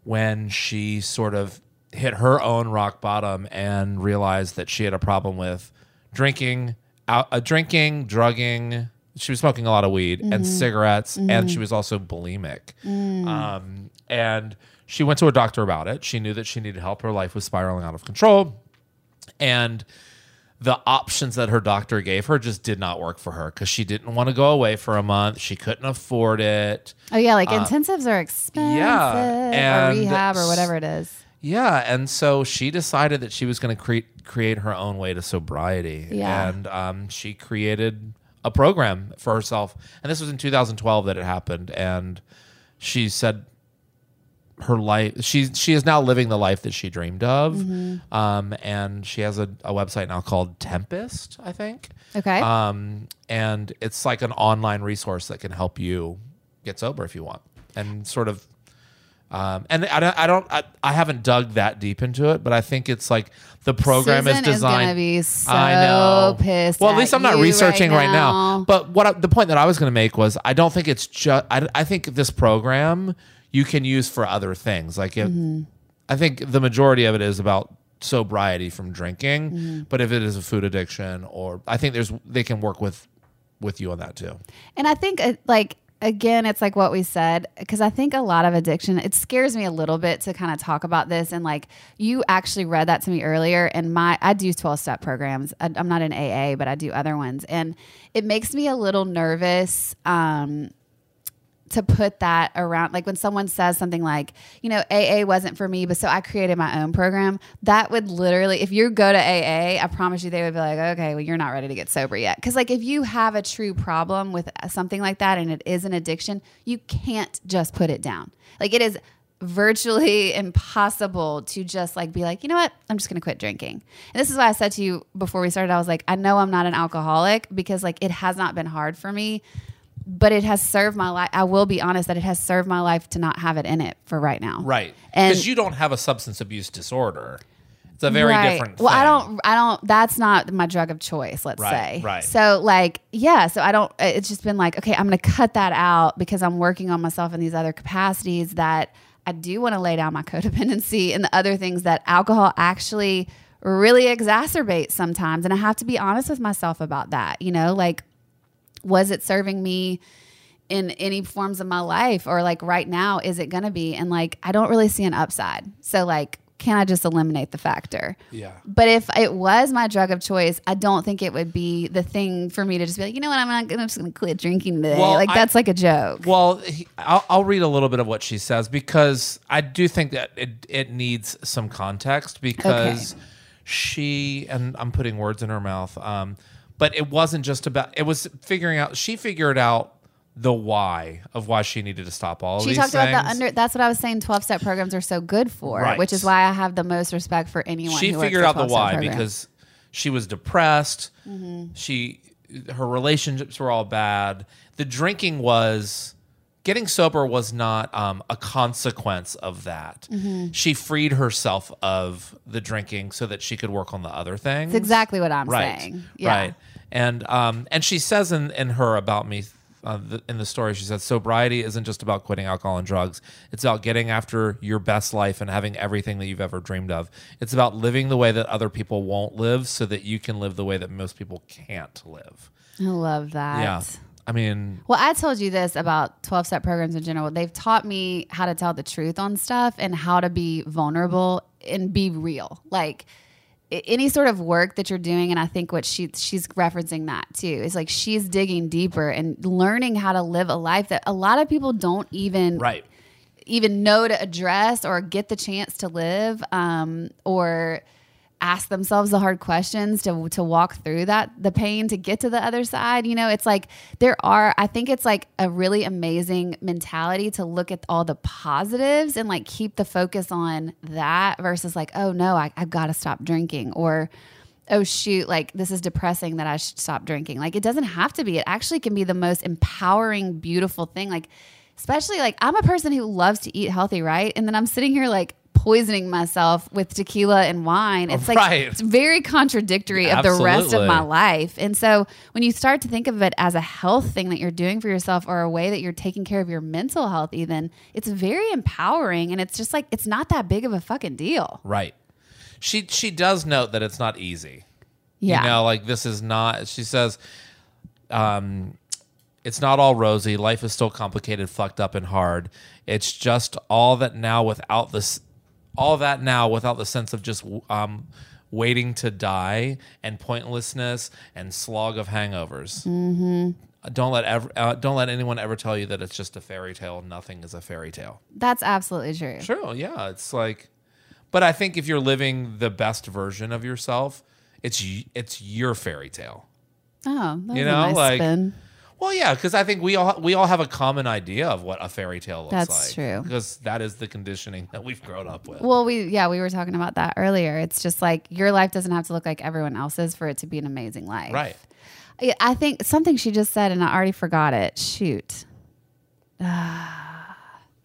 when she sort of hit her own rock bottom and realized that she had a problem with drinking out uh, drinking drugging she was smoking a lot of weed and Mhm. cigarettes and Mhm. she was also bulimic Mm. um, and she went to a doctor about it she knew that she needed help her life was spiraling out of control and the options that her doctor gave her just did not work for her because she didn't want to go away for a month. She couldn't afford it. Oh yeah, like Uh, intensives are expensive, or and rehab, or whatever it is. Yeah, and so she decided that she was going to create create her own way to sobriety. Yeah. and um, she created a program for herself. And this was in 2012 that it happened. And she said her life she she is now living the life that she dreamed of. Mhm. Um, and she has a, a website now called Tempest, I think. Okay. Um, and it's like an online resource that can help you get sober if you want, and sort of. Um, and I don't, I don't, I, I haven't dug that deep into it, but I think it's like the program Susan is designed. gonna be so I know. pissed. Well, at least I'm not researching right right now. But what I, the point that I was going to make was, I don't think it's just. I, I think this program you can use for other things. Like, if, Mhm. I think the majority of it is about sobriety from drinking. Mhm. But if it is a food addiction, or I think there's they can work with with you on that too. And I think, uh, like, again, it's like what we said, because I think a lot of addiction, it scares me a little bit to kind of talk about this. And like, you actually read that to me earlier. And my, I do 12 step programs. I, I'm not in AA, but I do other ones. And it makes me a little nervous. Um, to put that around like when someone says something like you know aa wasn't for me but so i created my own program that would literally if you go to aa i promise you they would be like okay well you're not ready to get sober yet. Because like if you have a true problem with uh, something like that and it is an addiction you can't just put it down. Like it is virtually *laughs* impossible to just like be like you know what? I'm just gonna quit drinking. And this is why i said to you before we started i was like i know i'm not an alcoholic because like it has not been hard for me but it has served my life. I will be honest that it has served my life to not have it in it for right now. Right. Because you don't have a substance abuse disorder. It's a very Right. different Well, I don't. I don't. That's not my drug of choice. Let's Right, say. right. So like, yeah. So I don't. Uh, it's just been like, okay, I'm going to cut that out because I'm working on myself in these other capacities that I do want to lay down my *laughs* codependency and the other things that alcohol actually really exacerbates sometimes. And I have to be honest with myself about that. You know, like was it serving me in any forms of my life? Or like right now is it going to be? And like i don't really see an upside. So like can i just eliminate the factor? Yeah. but if it was my drug of choice i don't think it would be the thing for me to just be like you know what? I'm not gonna, I'm just gonna quit drinking today. Well, like I- that's like a joke. Well, he, I'll, I'll read a little bit of what she says because I do think that it, it needs some context because she, and I'm putting words in her mouth, um, but it wasn't just about, it was figuring out, she figured out the why of why she needed to stop all of she talked about the under that's what i was saying 12 step programs are so good for Right. which is why i have the most respect for anyone she figured out the why program. because she was depressed Mhm. she her relationships were all bad. The drinking was getting sober was not um, a consequence of that. Mhm. She freed herself of the drinking so that she could work on the other things. That's exactly what I'm right. saying. Yeah. Right. And um and she says in in her about me uh, the, in the story she says sobriety isn't just about quitting alcohol and drugs. It's about getting after your best life and having everything that you've ever dreamed of. It's about living the way that other people won't live so that you can live the way that most people can't live. I love that. yeah. I mean, Well, I told you this about 12 step programs in general. They've taught me how to tell the truth on stuff and how to be vulnerable and be real. Like any sort of work that you're doing and I think what she she's referencing that too. Is like she's digging deeper and learning how to live a life that a lot of people don't even right even know to address or get the chance to live um, or ask themselves the hard questions to to walk through that the pain to get to the other side you know? It's like there are i think it's like a really amazing mentality to look at all the positives and like keep the focus on that versus like oh no I, i've got to stop drinking or oh shoot like this is depressing that i should stop drinking. Like it doesn't have to be. It actually can be the most empowering beautiful thing. Like especially like i'm a person who loves to eat healthy right? And then i'm sitting here like poisoning myself with tequila and wine it's like Right. it's very contradictory of the rest of my life and so when you start to think of it as a health thing that you're doing for yourself or a way that you're taking care of your mental health even it's very empowering and it's just like it's not that big of a fucking deal Right. She she does note that it's not easy. Yeah. You know, like this is not she says um it's not all rosy. Life is still complicated, fucked up and hard. It's just all that now without this all that now without the sense of just um waiting to die and pointlessness and slog of hangovers. mm-hmm. Don't let ever uh, don't let anyone ever tell you that it's just a fairy tale. Nothing is a fairy tale. that's absolutely true Sure, yeah, it's like, but I think if you're living the best version of yourself, it's it's your fairy tale. oh that You know, nice like- spin. Well, yeah, because I think we all we all have a common idea of what a fairy tale looks That's like. true. because that is the conditioning that we've grown up with. Well, we yeah, we were talking about that earlier. It's just like your life doesn't have to look like everyone else's for it to be an amazing life. Right. I- I think something she just said, and I already forgot it. Shoot,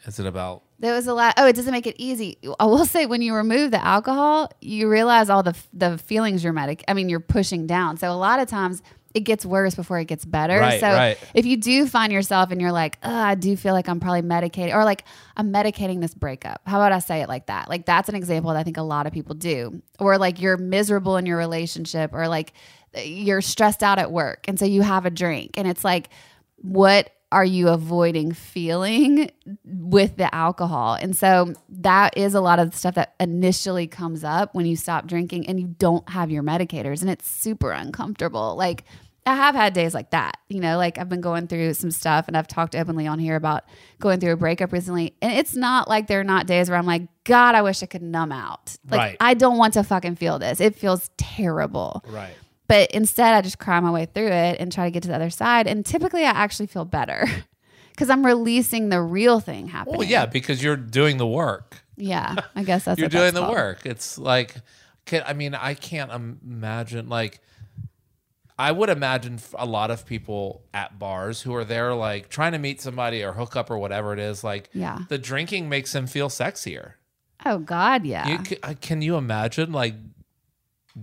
Is it about? there was a lot. Oh, it doesn't make it easy. I will say, when you remove the alcohol, you realize all the the feelings you're medic. I mean, you're pushing down. So a lot of times. It gets worse before it gets better. Right, so right. if you do find yourself and you're like, oh, I do feel like I'm probably medicating, or like I'm medicating this breakup. How about I say it like that? Like that's an example that I think a lot of people do. Or like you're miserable in your relationship, or like you're stressed out at work, and so you have a drink, and it's like, what are you avoiding feeling with the alcohol? And so that is a lot of the stuff that initially comes up when you stop drinking and you don't have your medicators, and it's super uncomfortable. Like I have had days like that, you know, like I've been going through some stuff and I've talked openly on here about going through a breakup recently. And it's not like there are not days where I'm like, God, I wish I could numb out. Like, Right. I don't want to fucking feel this. It feels terrible. Right. But instead, I just cry my way through it and try to get to the other side. And typically, I actually feel better *laughs* because I'm releasing the real thing happening. Well, yeah, because you're doing the work. Yeah, I guess that's *laughs* you're doing that's the called. work. It's like, can, I mean, I can't imagine like. I would imagine a lot of people at bars who are there, like trying to meet somebody or hook up or whatever it is. Like, Yeah. the drinking makes them feel sexier. Oh God, yeah. You, can you imagine like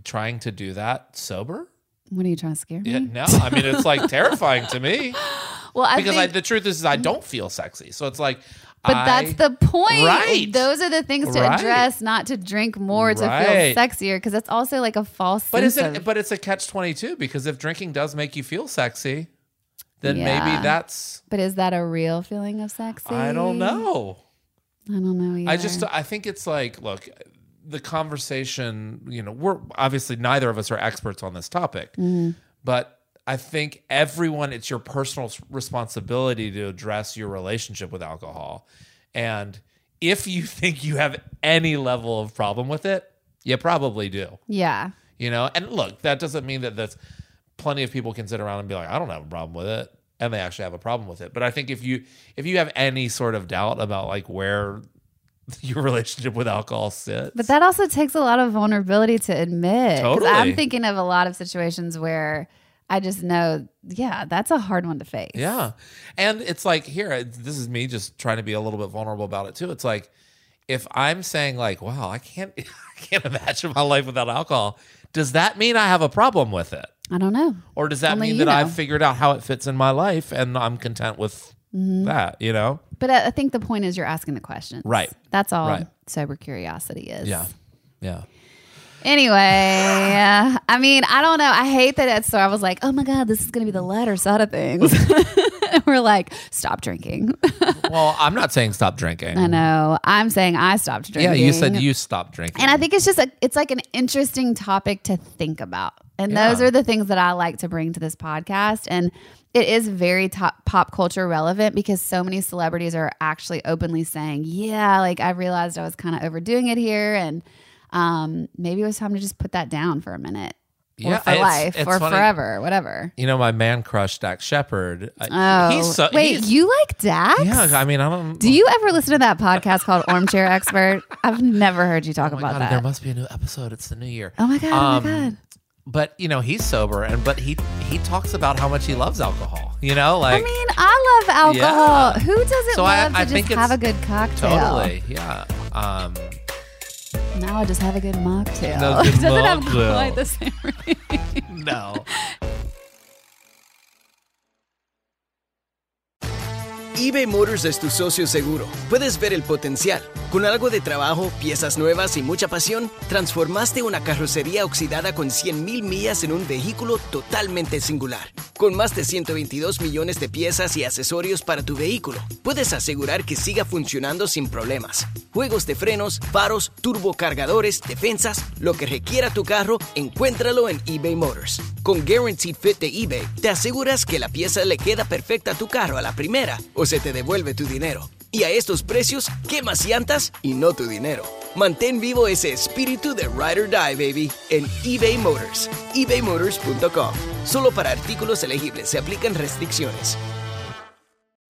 trying to do that sober? what are you trying to scare me? Yeah, no, I mean it's like terrifying to me *laughs* Well, I because I, the truth is, I don't feel sexy. So it's like, but I- that's the point. Right. Those are the things to Right. address, not to drink more to Right. feel sexier, because that's also like a false. But sense is it? of- But it's a catch twenty two because if drinking does make you feel sexy, then Yeah. maybe that's But is that a real feeling of sexy? I don't know. I don't know. Either. I just I think it's like look, the conversation. You know, we're obviously neither of us are experts on this topic, Mhm. but I think everyone it's your personal responsibility to address your relationship with alcohol, and if you *laughs* think you have any level of problem with it, you probably do. Yeah. You know, and look, that doesn't mean that that's plenty of people can sit around and be like, I don't have a problem with it. And they actually have a problem with it. But I think if you if you have any sort of doubt about like where *laughs* your relationship with alcohol sits. But that also takes a lot of vulnerability to admit. Totally. I'm thinking of a lot of situations where I just know, yeah, that's a hard one to face. Yeah. And it's like here, this is me just trying to be a little bit vulnerable about it too. It's like if I'm saying like, wow, I can't *laughs* I can't imagine my life without alcohol, does that mean I have a problem with it? I don't know. Or does that Only mean that know. I've figured out how it fits in my life and I'm content with Mhm. that, you know? But I think the point is you're asking the questions. Right. That's all Right. sober curiosity is. Yeah. Yeah. Anyway, *laughs* I mean, I don't know. I hate that it's so. I was like, oh my God, this is going to be the lighter side of things. *laughs* We're like, stop drinking. *laughs* Well, I'm not saying stop drinking. I know. I'm saying I stopped drinking. Yeah, you said you stopped drinking. And I think it's just a, it's like an interesting topic to think about. And Yeah. those are the things that I like to bring to this podcast. And it is very top, pop culture relevant because so many celebrities are actually openly saying, yeah, like I realized I was kind of overdoing it here. And um, maybe it was time to just put that down for a minute Yeah, or for it's- life it's or funny. forever, whatever. You know, my man crush Dax Shepard. uh, Oh, he's so, wait, he's- you like Dax? Yeah, I mean, I don't. Do you ever listen to that podcast called Armchair Expert? I've never heard you talk Oh my about God, that. there must be a new episode. It's the new year. Oh my God, oh my Um, God. But you know, he's sober, and but he he talks about how much he loves alcohol. You know, like I mean, I love alcohol. Yeah. Who doesn't So I- love I to think just have a good cocktail? totally, yeah. Um, Now I just have a good mocktail. No, it *laughs* doesn't have mocktail. quite the same *laughs* no. eBay Motors es tu socio seguro. Puedes ver el potencial. Con algo de trabajo, piezas nuevas y mucha pasión, transformaste una carrocería oxidada con 100.000 millas en un vehículo totalmente singular. Con más de 122 millones de piezas y accesorios para tu vehículo, puedes asegurar que siga funcionando sin problemas. Juegos de frenos, faros, turbocargadores, defensas, lo que requiera tu carro, encuéntralo en eBay Motors. Con Guaranteed Fit de eBay, te aseguras que la pieza le queda perfecta a tu carro a la primera o se te devuelve tu dinero. Y a estos precios, ¿qué más llantas y no tu dinero? Mantén vivo ese espíritu de Ride or Die, baby, en eBay Motors. ebaymotors.com. Solo para artículos elegibles se aplican restricciones.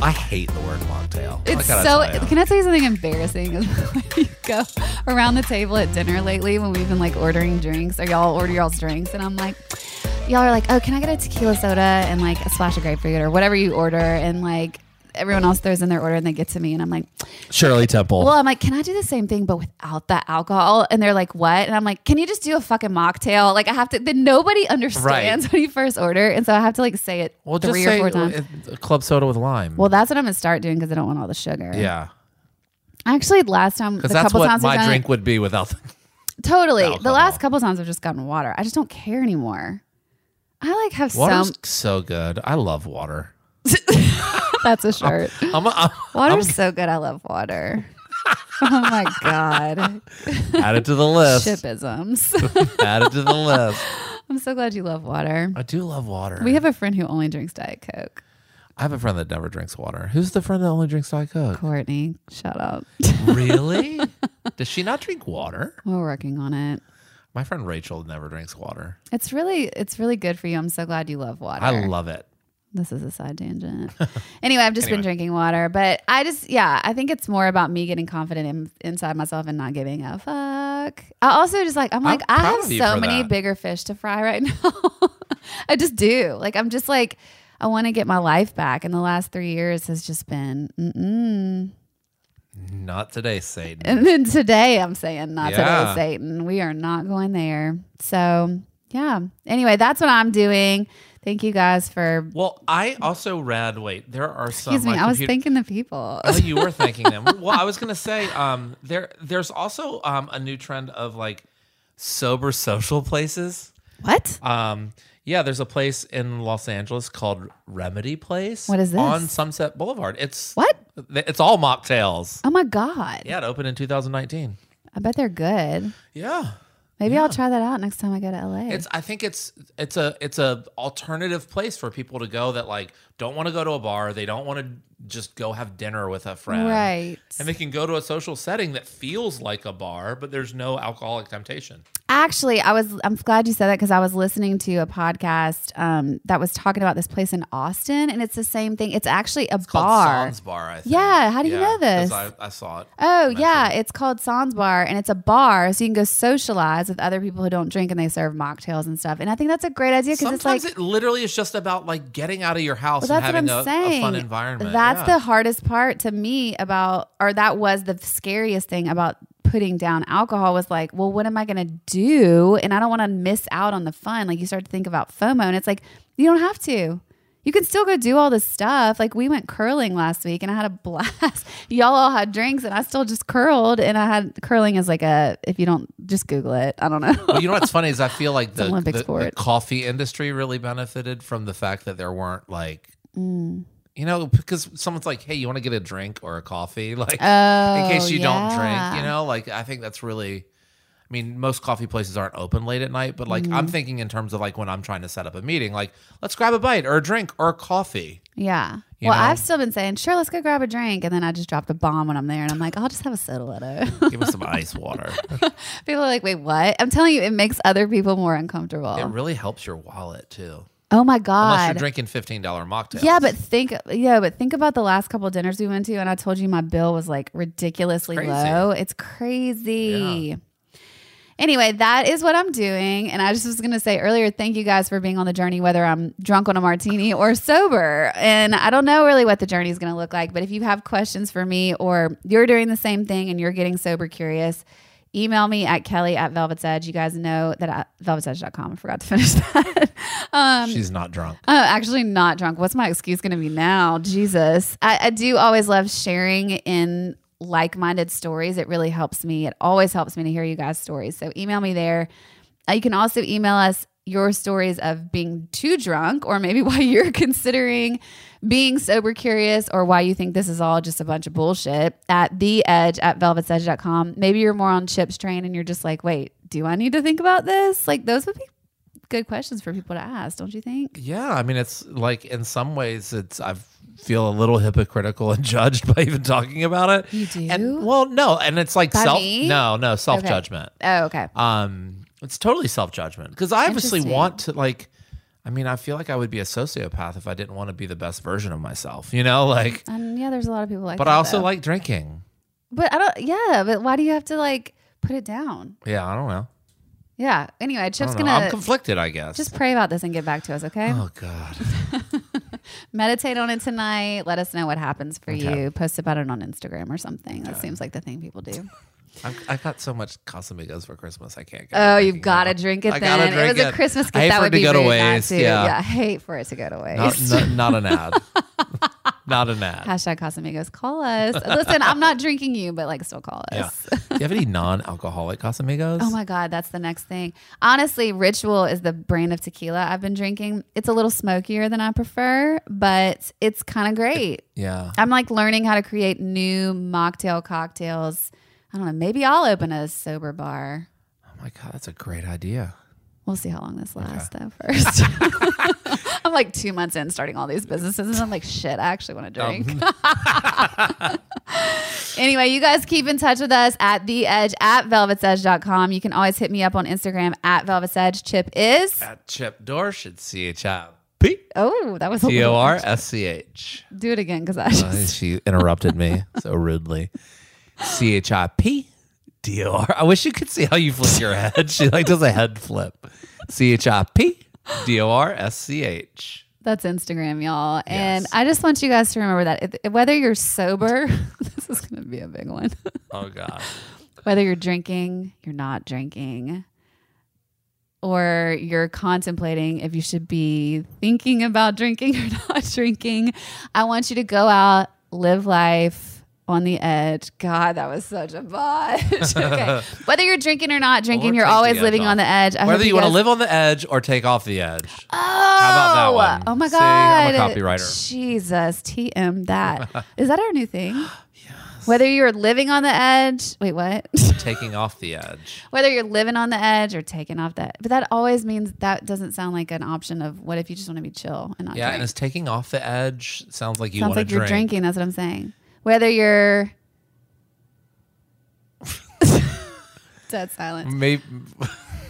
I hate the word mocktail. I so. Can I tell you something embarrassing? *laughs* When you go around the table at dinner lately when we've been like ordering drinks, or y'all order y'all's drinks, and I'm like, y'all are like, oh, can I get a tequila soda and like a splash of grapefruit or whatever you order, and like everyone else throws in their order and they get to me, and I'm like, Shirley Temple. well, I'm like, can I do the same thing but without the alcohol? And they're like, what? And I'm like, can you just do a fucking mocktail? Like I have to. Then nobody understands when you first order, and so I have to like say it well, just three say or four times. uh, club soda with lime. Well, that's what I'm gonna start doing because I don't want all the sugar. yeah, Actually, last time, the because that's couple what times we've my done it- drink would be without. The, *laughs* Totally. The last couple times I've just gotten water. I just don't care anymore. I like have water's some. so good. I love water. *laughs* That's a shirt. I'm, a, I'm, Water's so good. I love water. *laughs* oh my god. Add it to the list. Chipisms. *laughs* Add it to the list. I'm so glad you love water. I do love water. We have a friend who only drinks Diet Coke. I have a friend that never drinks water. Who's the friend that only drinks Diet Coke? Courtney, shut up. really? *laughs* Does she not drink water? We're working on it. My friend Rachel never drinks water. It's really, it's really good for you. I'm so glad you love water. I love it. This is a side tangent. *laughs* anyway, I've just been drinking water, but I just, yeah, I think it's more about me getting confident in, inside myself and not giving a fuck. I also just like, I'm like, I have so many that. bigger fish to fry right *laughs* now. I just do. Like, I'm just like, I want to get my life back. And the last three years has just been, mm-mm. Not today, Satan. And then today I'm saying, not Yeah. today, Satan. We are not going there. So, yeah. Anyway, that's what I'm doing. Thank you guys for, Well, I also read. Wait, there are some. excuse me, my I was thanking the people. Oh, you were *laughs* thanking them. well, I was gonna say, um, there, there's also um, a new trend of like sober social places. What? Um, yeah, there's a place in Los Angeles called Remedy Place. What is this? on Sunset Boulevard? It's What? It's all mocktails. Oh my God. Yeah, it opened in 2019. I bet they're good. Yeah, Maybe I'll try that out next time I go to LA. It's I think it's it's a it's a alternative place for people to go that like don't want to go to a bar, they don't want to just go have dinner with a friend. Right. And they can go to a social setting that feels like a bar, but there's no alcoholic temptation. Actually, I was. I'm glad you said that because I was listening to a podcast um, that was talking about this place in Austin, and it's the same thing. It's actually a Called bar. Sans Bar, I think. Yeah, how do you know this? I, I saw it. Oh yeah, it's called Sans Bar, and it's a bar, so you can go socialize with other people who don't drink, and they serve mocktails and stuff. And I think that's a great idea because it's like Sometimes it literally is just about like getting out of your house Well, that's what I'm a, a saying. fun environment. That's Yeah. the hardest part to me about, or that was the scariest thing about putting down alcohol was like, well, what am I going to do? And I don't want to miss out on the fun. Like you start to think about FOMO, and it's like, you don't have to. You can still go do all this stuff. Like we went curling last week and I had a *laughs* blast. Y'all all had drinks and I still just curled. And I had curling is like a, if you don't just Google it, I don't know. well, you know what's funny is I feel like *laughs* the, Olympic the, the coffee industry really benefited from the fact that there weren't like Mm. you know because someone's like hey you want to get a drink or a coffee *laughs* like in Oh, case you don't drink you know like I think that's really I mean most coffee places aren't open late at night but like I'm Mhm. thinking in terms of like when I'm trying to set up a meeting like let's grab a bite or a drink or a coffee Yeah. You well, know? I've still been saying, sure, let's go grab a drink. And then I just dropped a bomb when I'm there. And I'm like, I'll just have a soda leto. *laughs* give us some ice water *laughs* people are like, wait, what? I'm telling you, it makes other people more uncomfortable. it really helps your wallet too oh my god! unless you're drinking $15 mocktails yeah, but think, yeah, but think about the last couple of dinners we went to, and I told you my bill was like ridiculously It's low. It's crazy. Anyway, that is what I'm doing. And I just was going to say earlier, thank you guys for being on the journey, whether I'm drunk on a martini or sober. And I don't know really what the journey is going to look like, but if you have questions for me or you're doing the same thing and you're getting sober curious, email me at kelly at velvet's edge. You guys know that at velvetsedge.com. I forgot to finish *laughs* that. um, she's not drunk I'm actually not drunk. What's my excuse going to be now? Jesus. I, I do always love sharing in like minded stories. It really helps me. It always helps me to hear you guys' stories. So email me there. Uh, you can also email us your stories of being too drunk or maybe *laughs* why you're considering being sober curious or why you think this is all just a bunch of bullshit at the edge at velvetsedge.com. Maybe you're more on Chip's train and you're just like, wait, do I need to think about this? Like those would be good questions for people to ask, don't you think? Yeah, I mean, it's like in some ways, it's I feel a little hypocritical *laughs* and judged by even talking about it. You do? And, well, no, and it's like By self. me? No, no, self judgment. Oh, okay. Um, it's totally self judgment because I obviously want to like. I mean, I feel like I would be a sociopath if I didn't want to be the best version of myself. You know, like. And yeah, there's a lot of people like but that. I also though. like drinking. But I don't yeah, but why do you have to like put it down? Yeah, I don't know. Yeah. Anyway, Chip's gonna I'm conflicted. I guess. just pray about this and get back to us, okay? Oh God. *laughs* Meditate on it tonight. Let us know what happens for Okay. you. Post about it on Instagram or something. That seems like the thing people do. *laughs* I've, I got so much Casamigos for Christmas. I can't. Get Oh, you've got to drink it I then. drink it was a it. Christmas gift. I hate that for would it to be go to rude not waste. Yeah. I hate for it to go to Not, waste. not, not an ad. *laughs* not an ad. Hashtag Casamigos. Call us. Listen, I'm not drinking you, but like still call Yeah. us. Do you have any non-alcoholic Casamigos? Oh my God, that's the next thing. Honestly, Ritual is the brand of tequila I've been drinking. It's a little smokier than I prefer, but it's kind of great. Yeah. I'm like learning how to create new mocktail cocktails. I don't know. Maybe I'll open a sober bar. Oh my god, that's a great idea. We'll see how long this lasts, though, first. *laughs* I'm like two months in starting all these businesses, and I'm like, shit, I actually want to drink. *laughs* *laughs* anyway, you guys keep in touch with us at the edge at velvetsedge.com. You can always hit me up on Instagram at velvetsedge. Chip is. At Chip Dorsch, it's C H I Oh, that was a T O R. S C H. Do it again because I Uh. She interrupted me so rudely. C H I P D O R. I wish you could see how you flip your head. She like does a head flip. C H I P D O R S C H. That's Instagram, y'all. And I just want you guys to remember that if, whether you're sober, *laughs* this is going to be a big one. Oh God. *laughs* whether you're drinking, you're not drinking, or you're contemplating if you should be thinking about drinking *laughs* or not drinking, I want you to go out, live life on the edge. God, that was such a botch. *laughs* okay. *laughs* Whether you're drinking or not drinking, Or you're always living off. on the edge. I Whether hope you want to live on the edge or take off the edge. Oh, How about that oh, one? Oh my See, I'm a copywriter. Jesus, TM that. *laughs* Is that our new thing? Whether you're living on the edge, wait, what? Taking off the edge. Whether you're living on the edge or taking off that, but that always means that doesn't sound like an option of what if you just want to be chill and not Yeah, drink. and is taking off the edge sounds like you Sounds want to like you're drinking. That's what I'm saying. Whether you're *laughs* dead silent. Maybe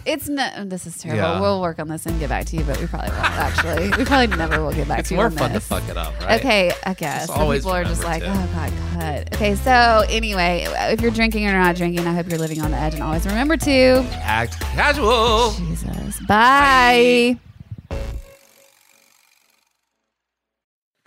It's no. Oh, this is terrible. Yeah. We'll work on this and get back to you, but we probably won't. Actually, we probably never will get back it's to you. It's more fun this. to fuck it up, right? Okay, I guess some always people are just like, remember oh god, cut. Okay, so anyway, if you're drinking or not drinking, I hope you're living on the edge, and always remember to Act casual. Jesus. Bye.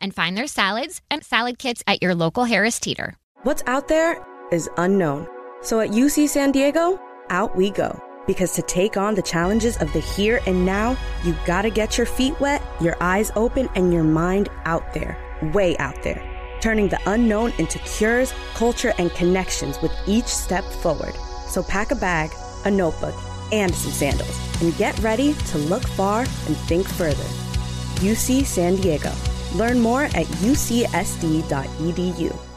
and find their salads and salad kits at your local Harris Teeter. What's out there is unknown. So at UC San Diego, out we go. Because to take on the challenges of the here and now, you gotta get your feet wet, your eyes open, and your mind out there, way out there. Turning the unknown into cures, culture, and connections with each step forward. So pack a bag, a notebook, and some sandals, and get ready to look far and think further. UC San Diego. Learn more at ucsd.edu.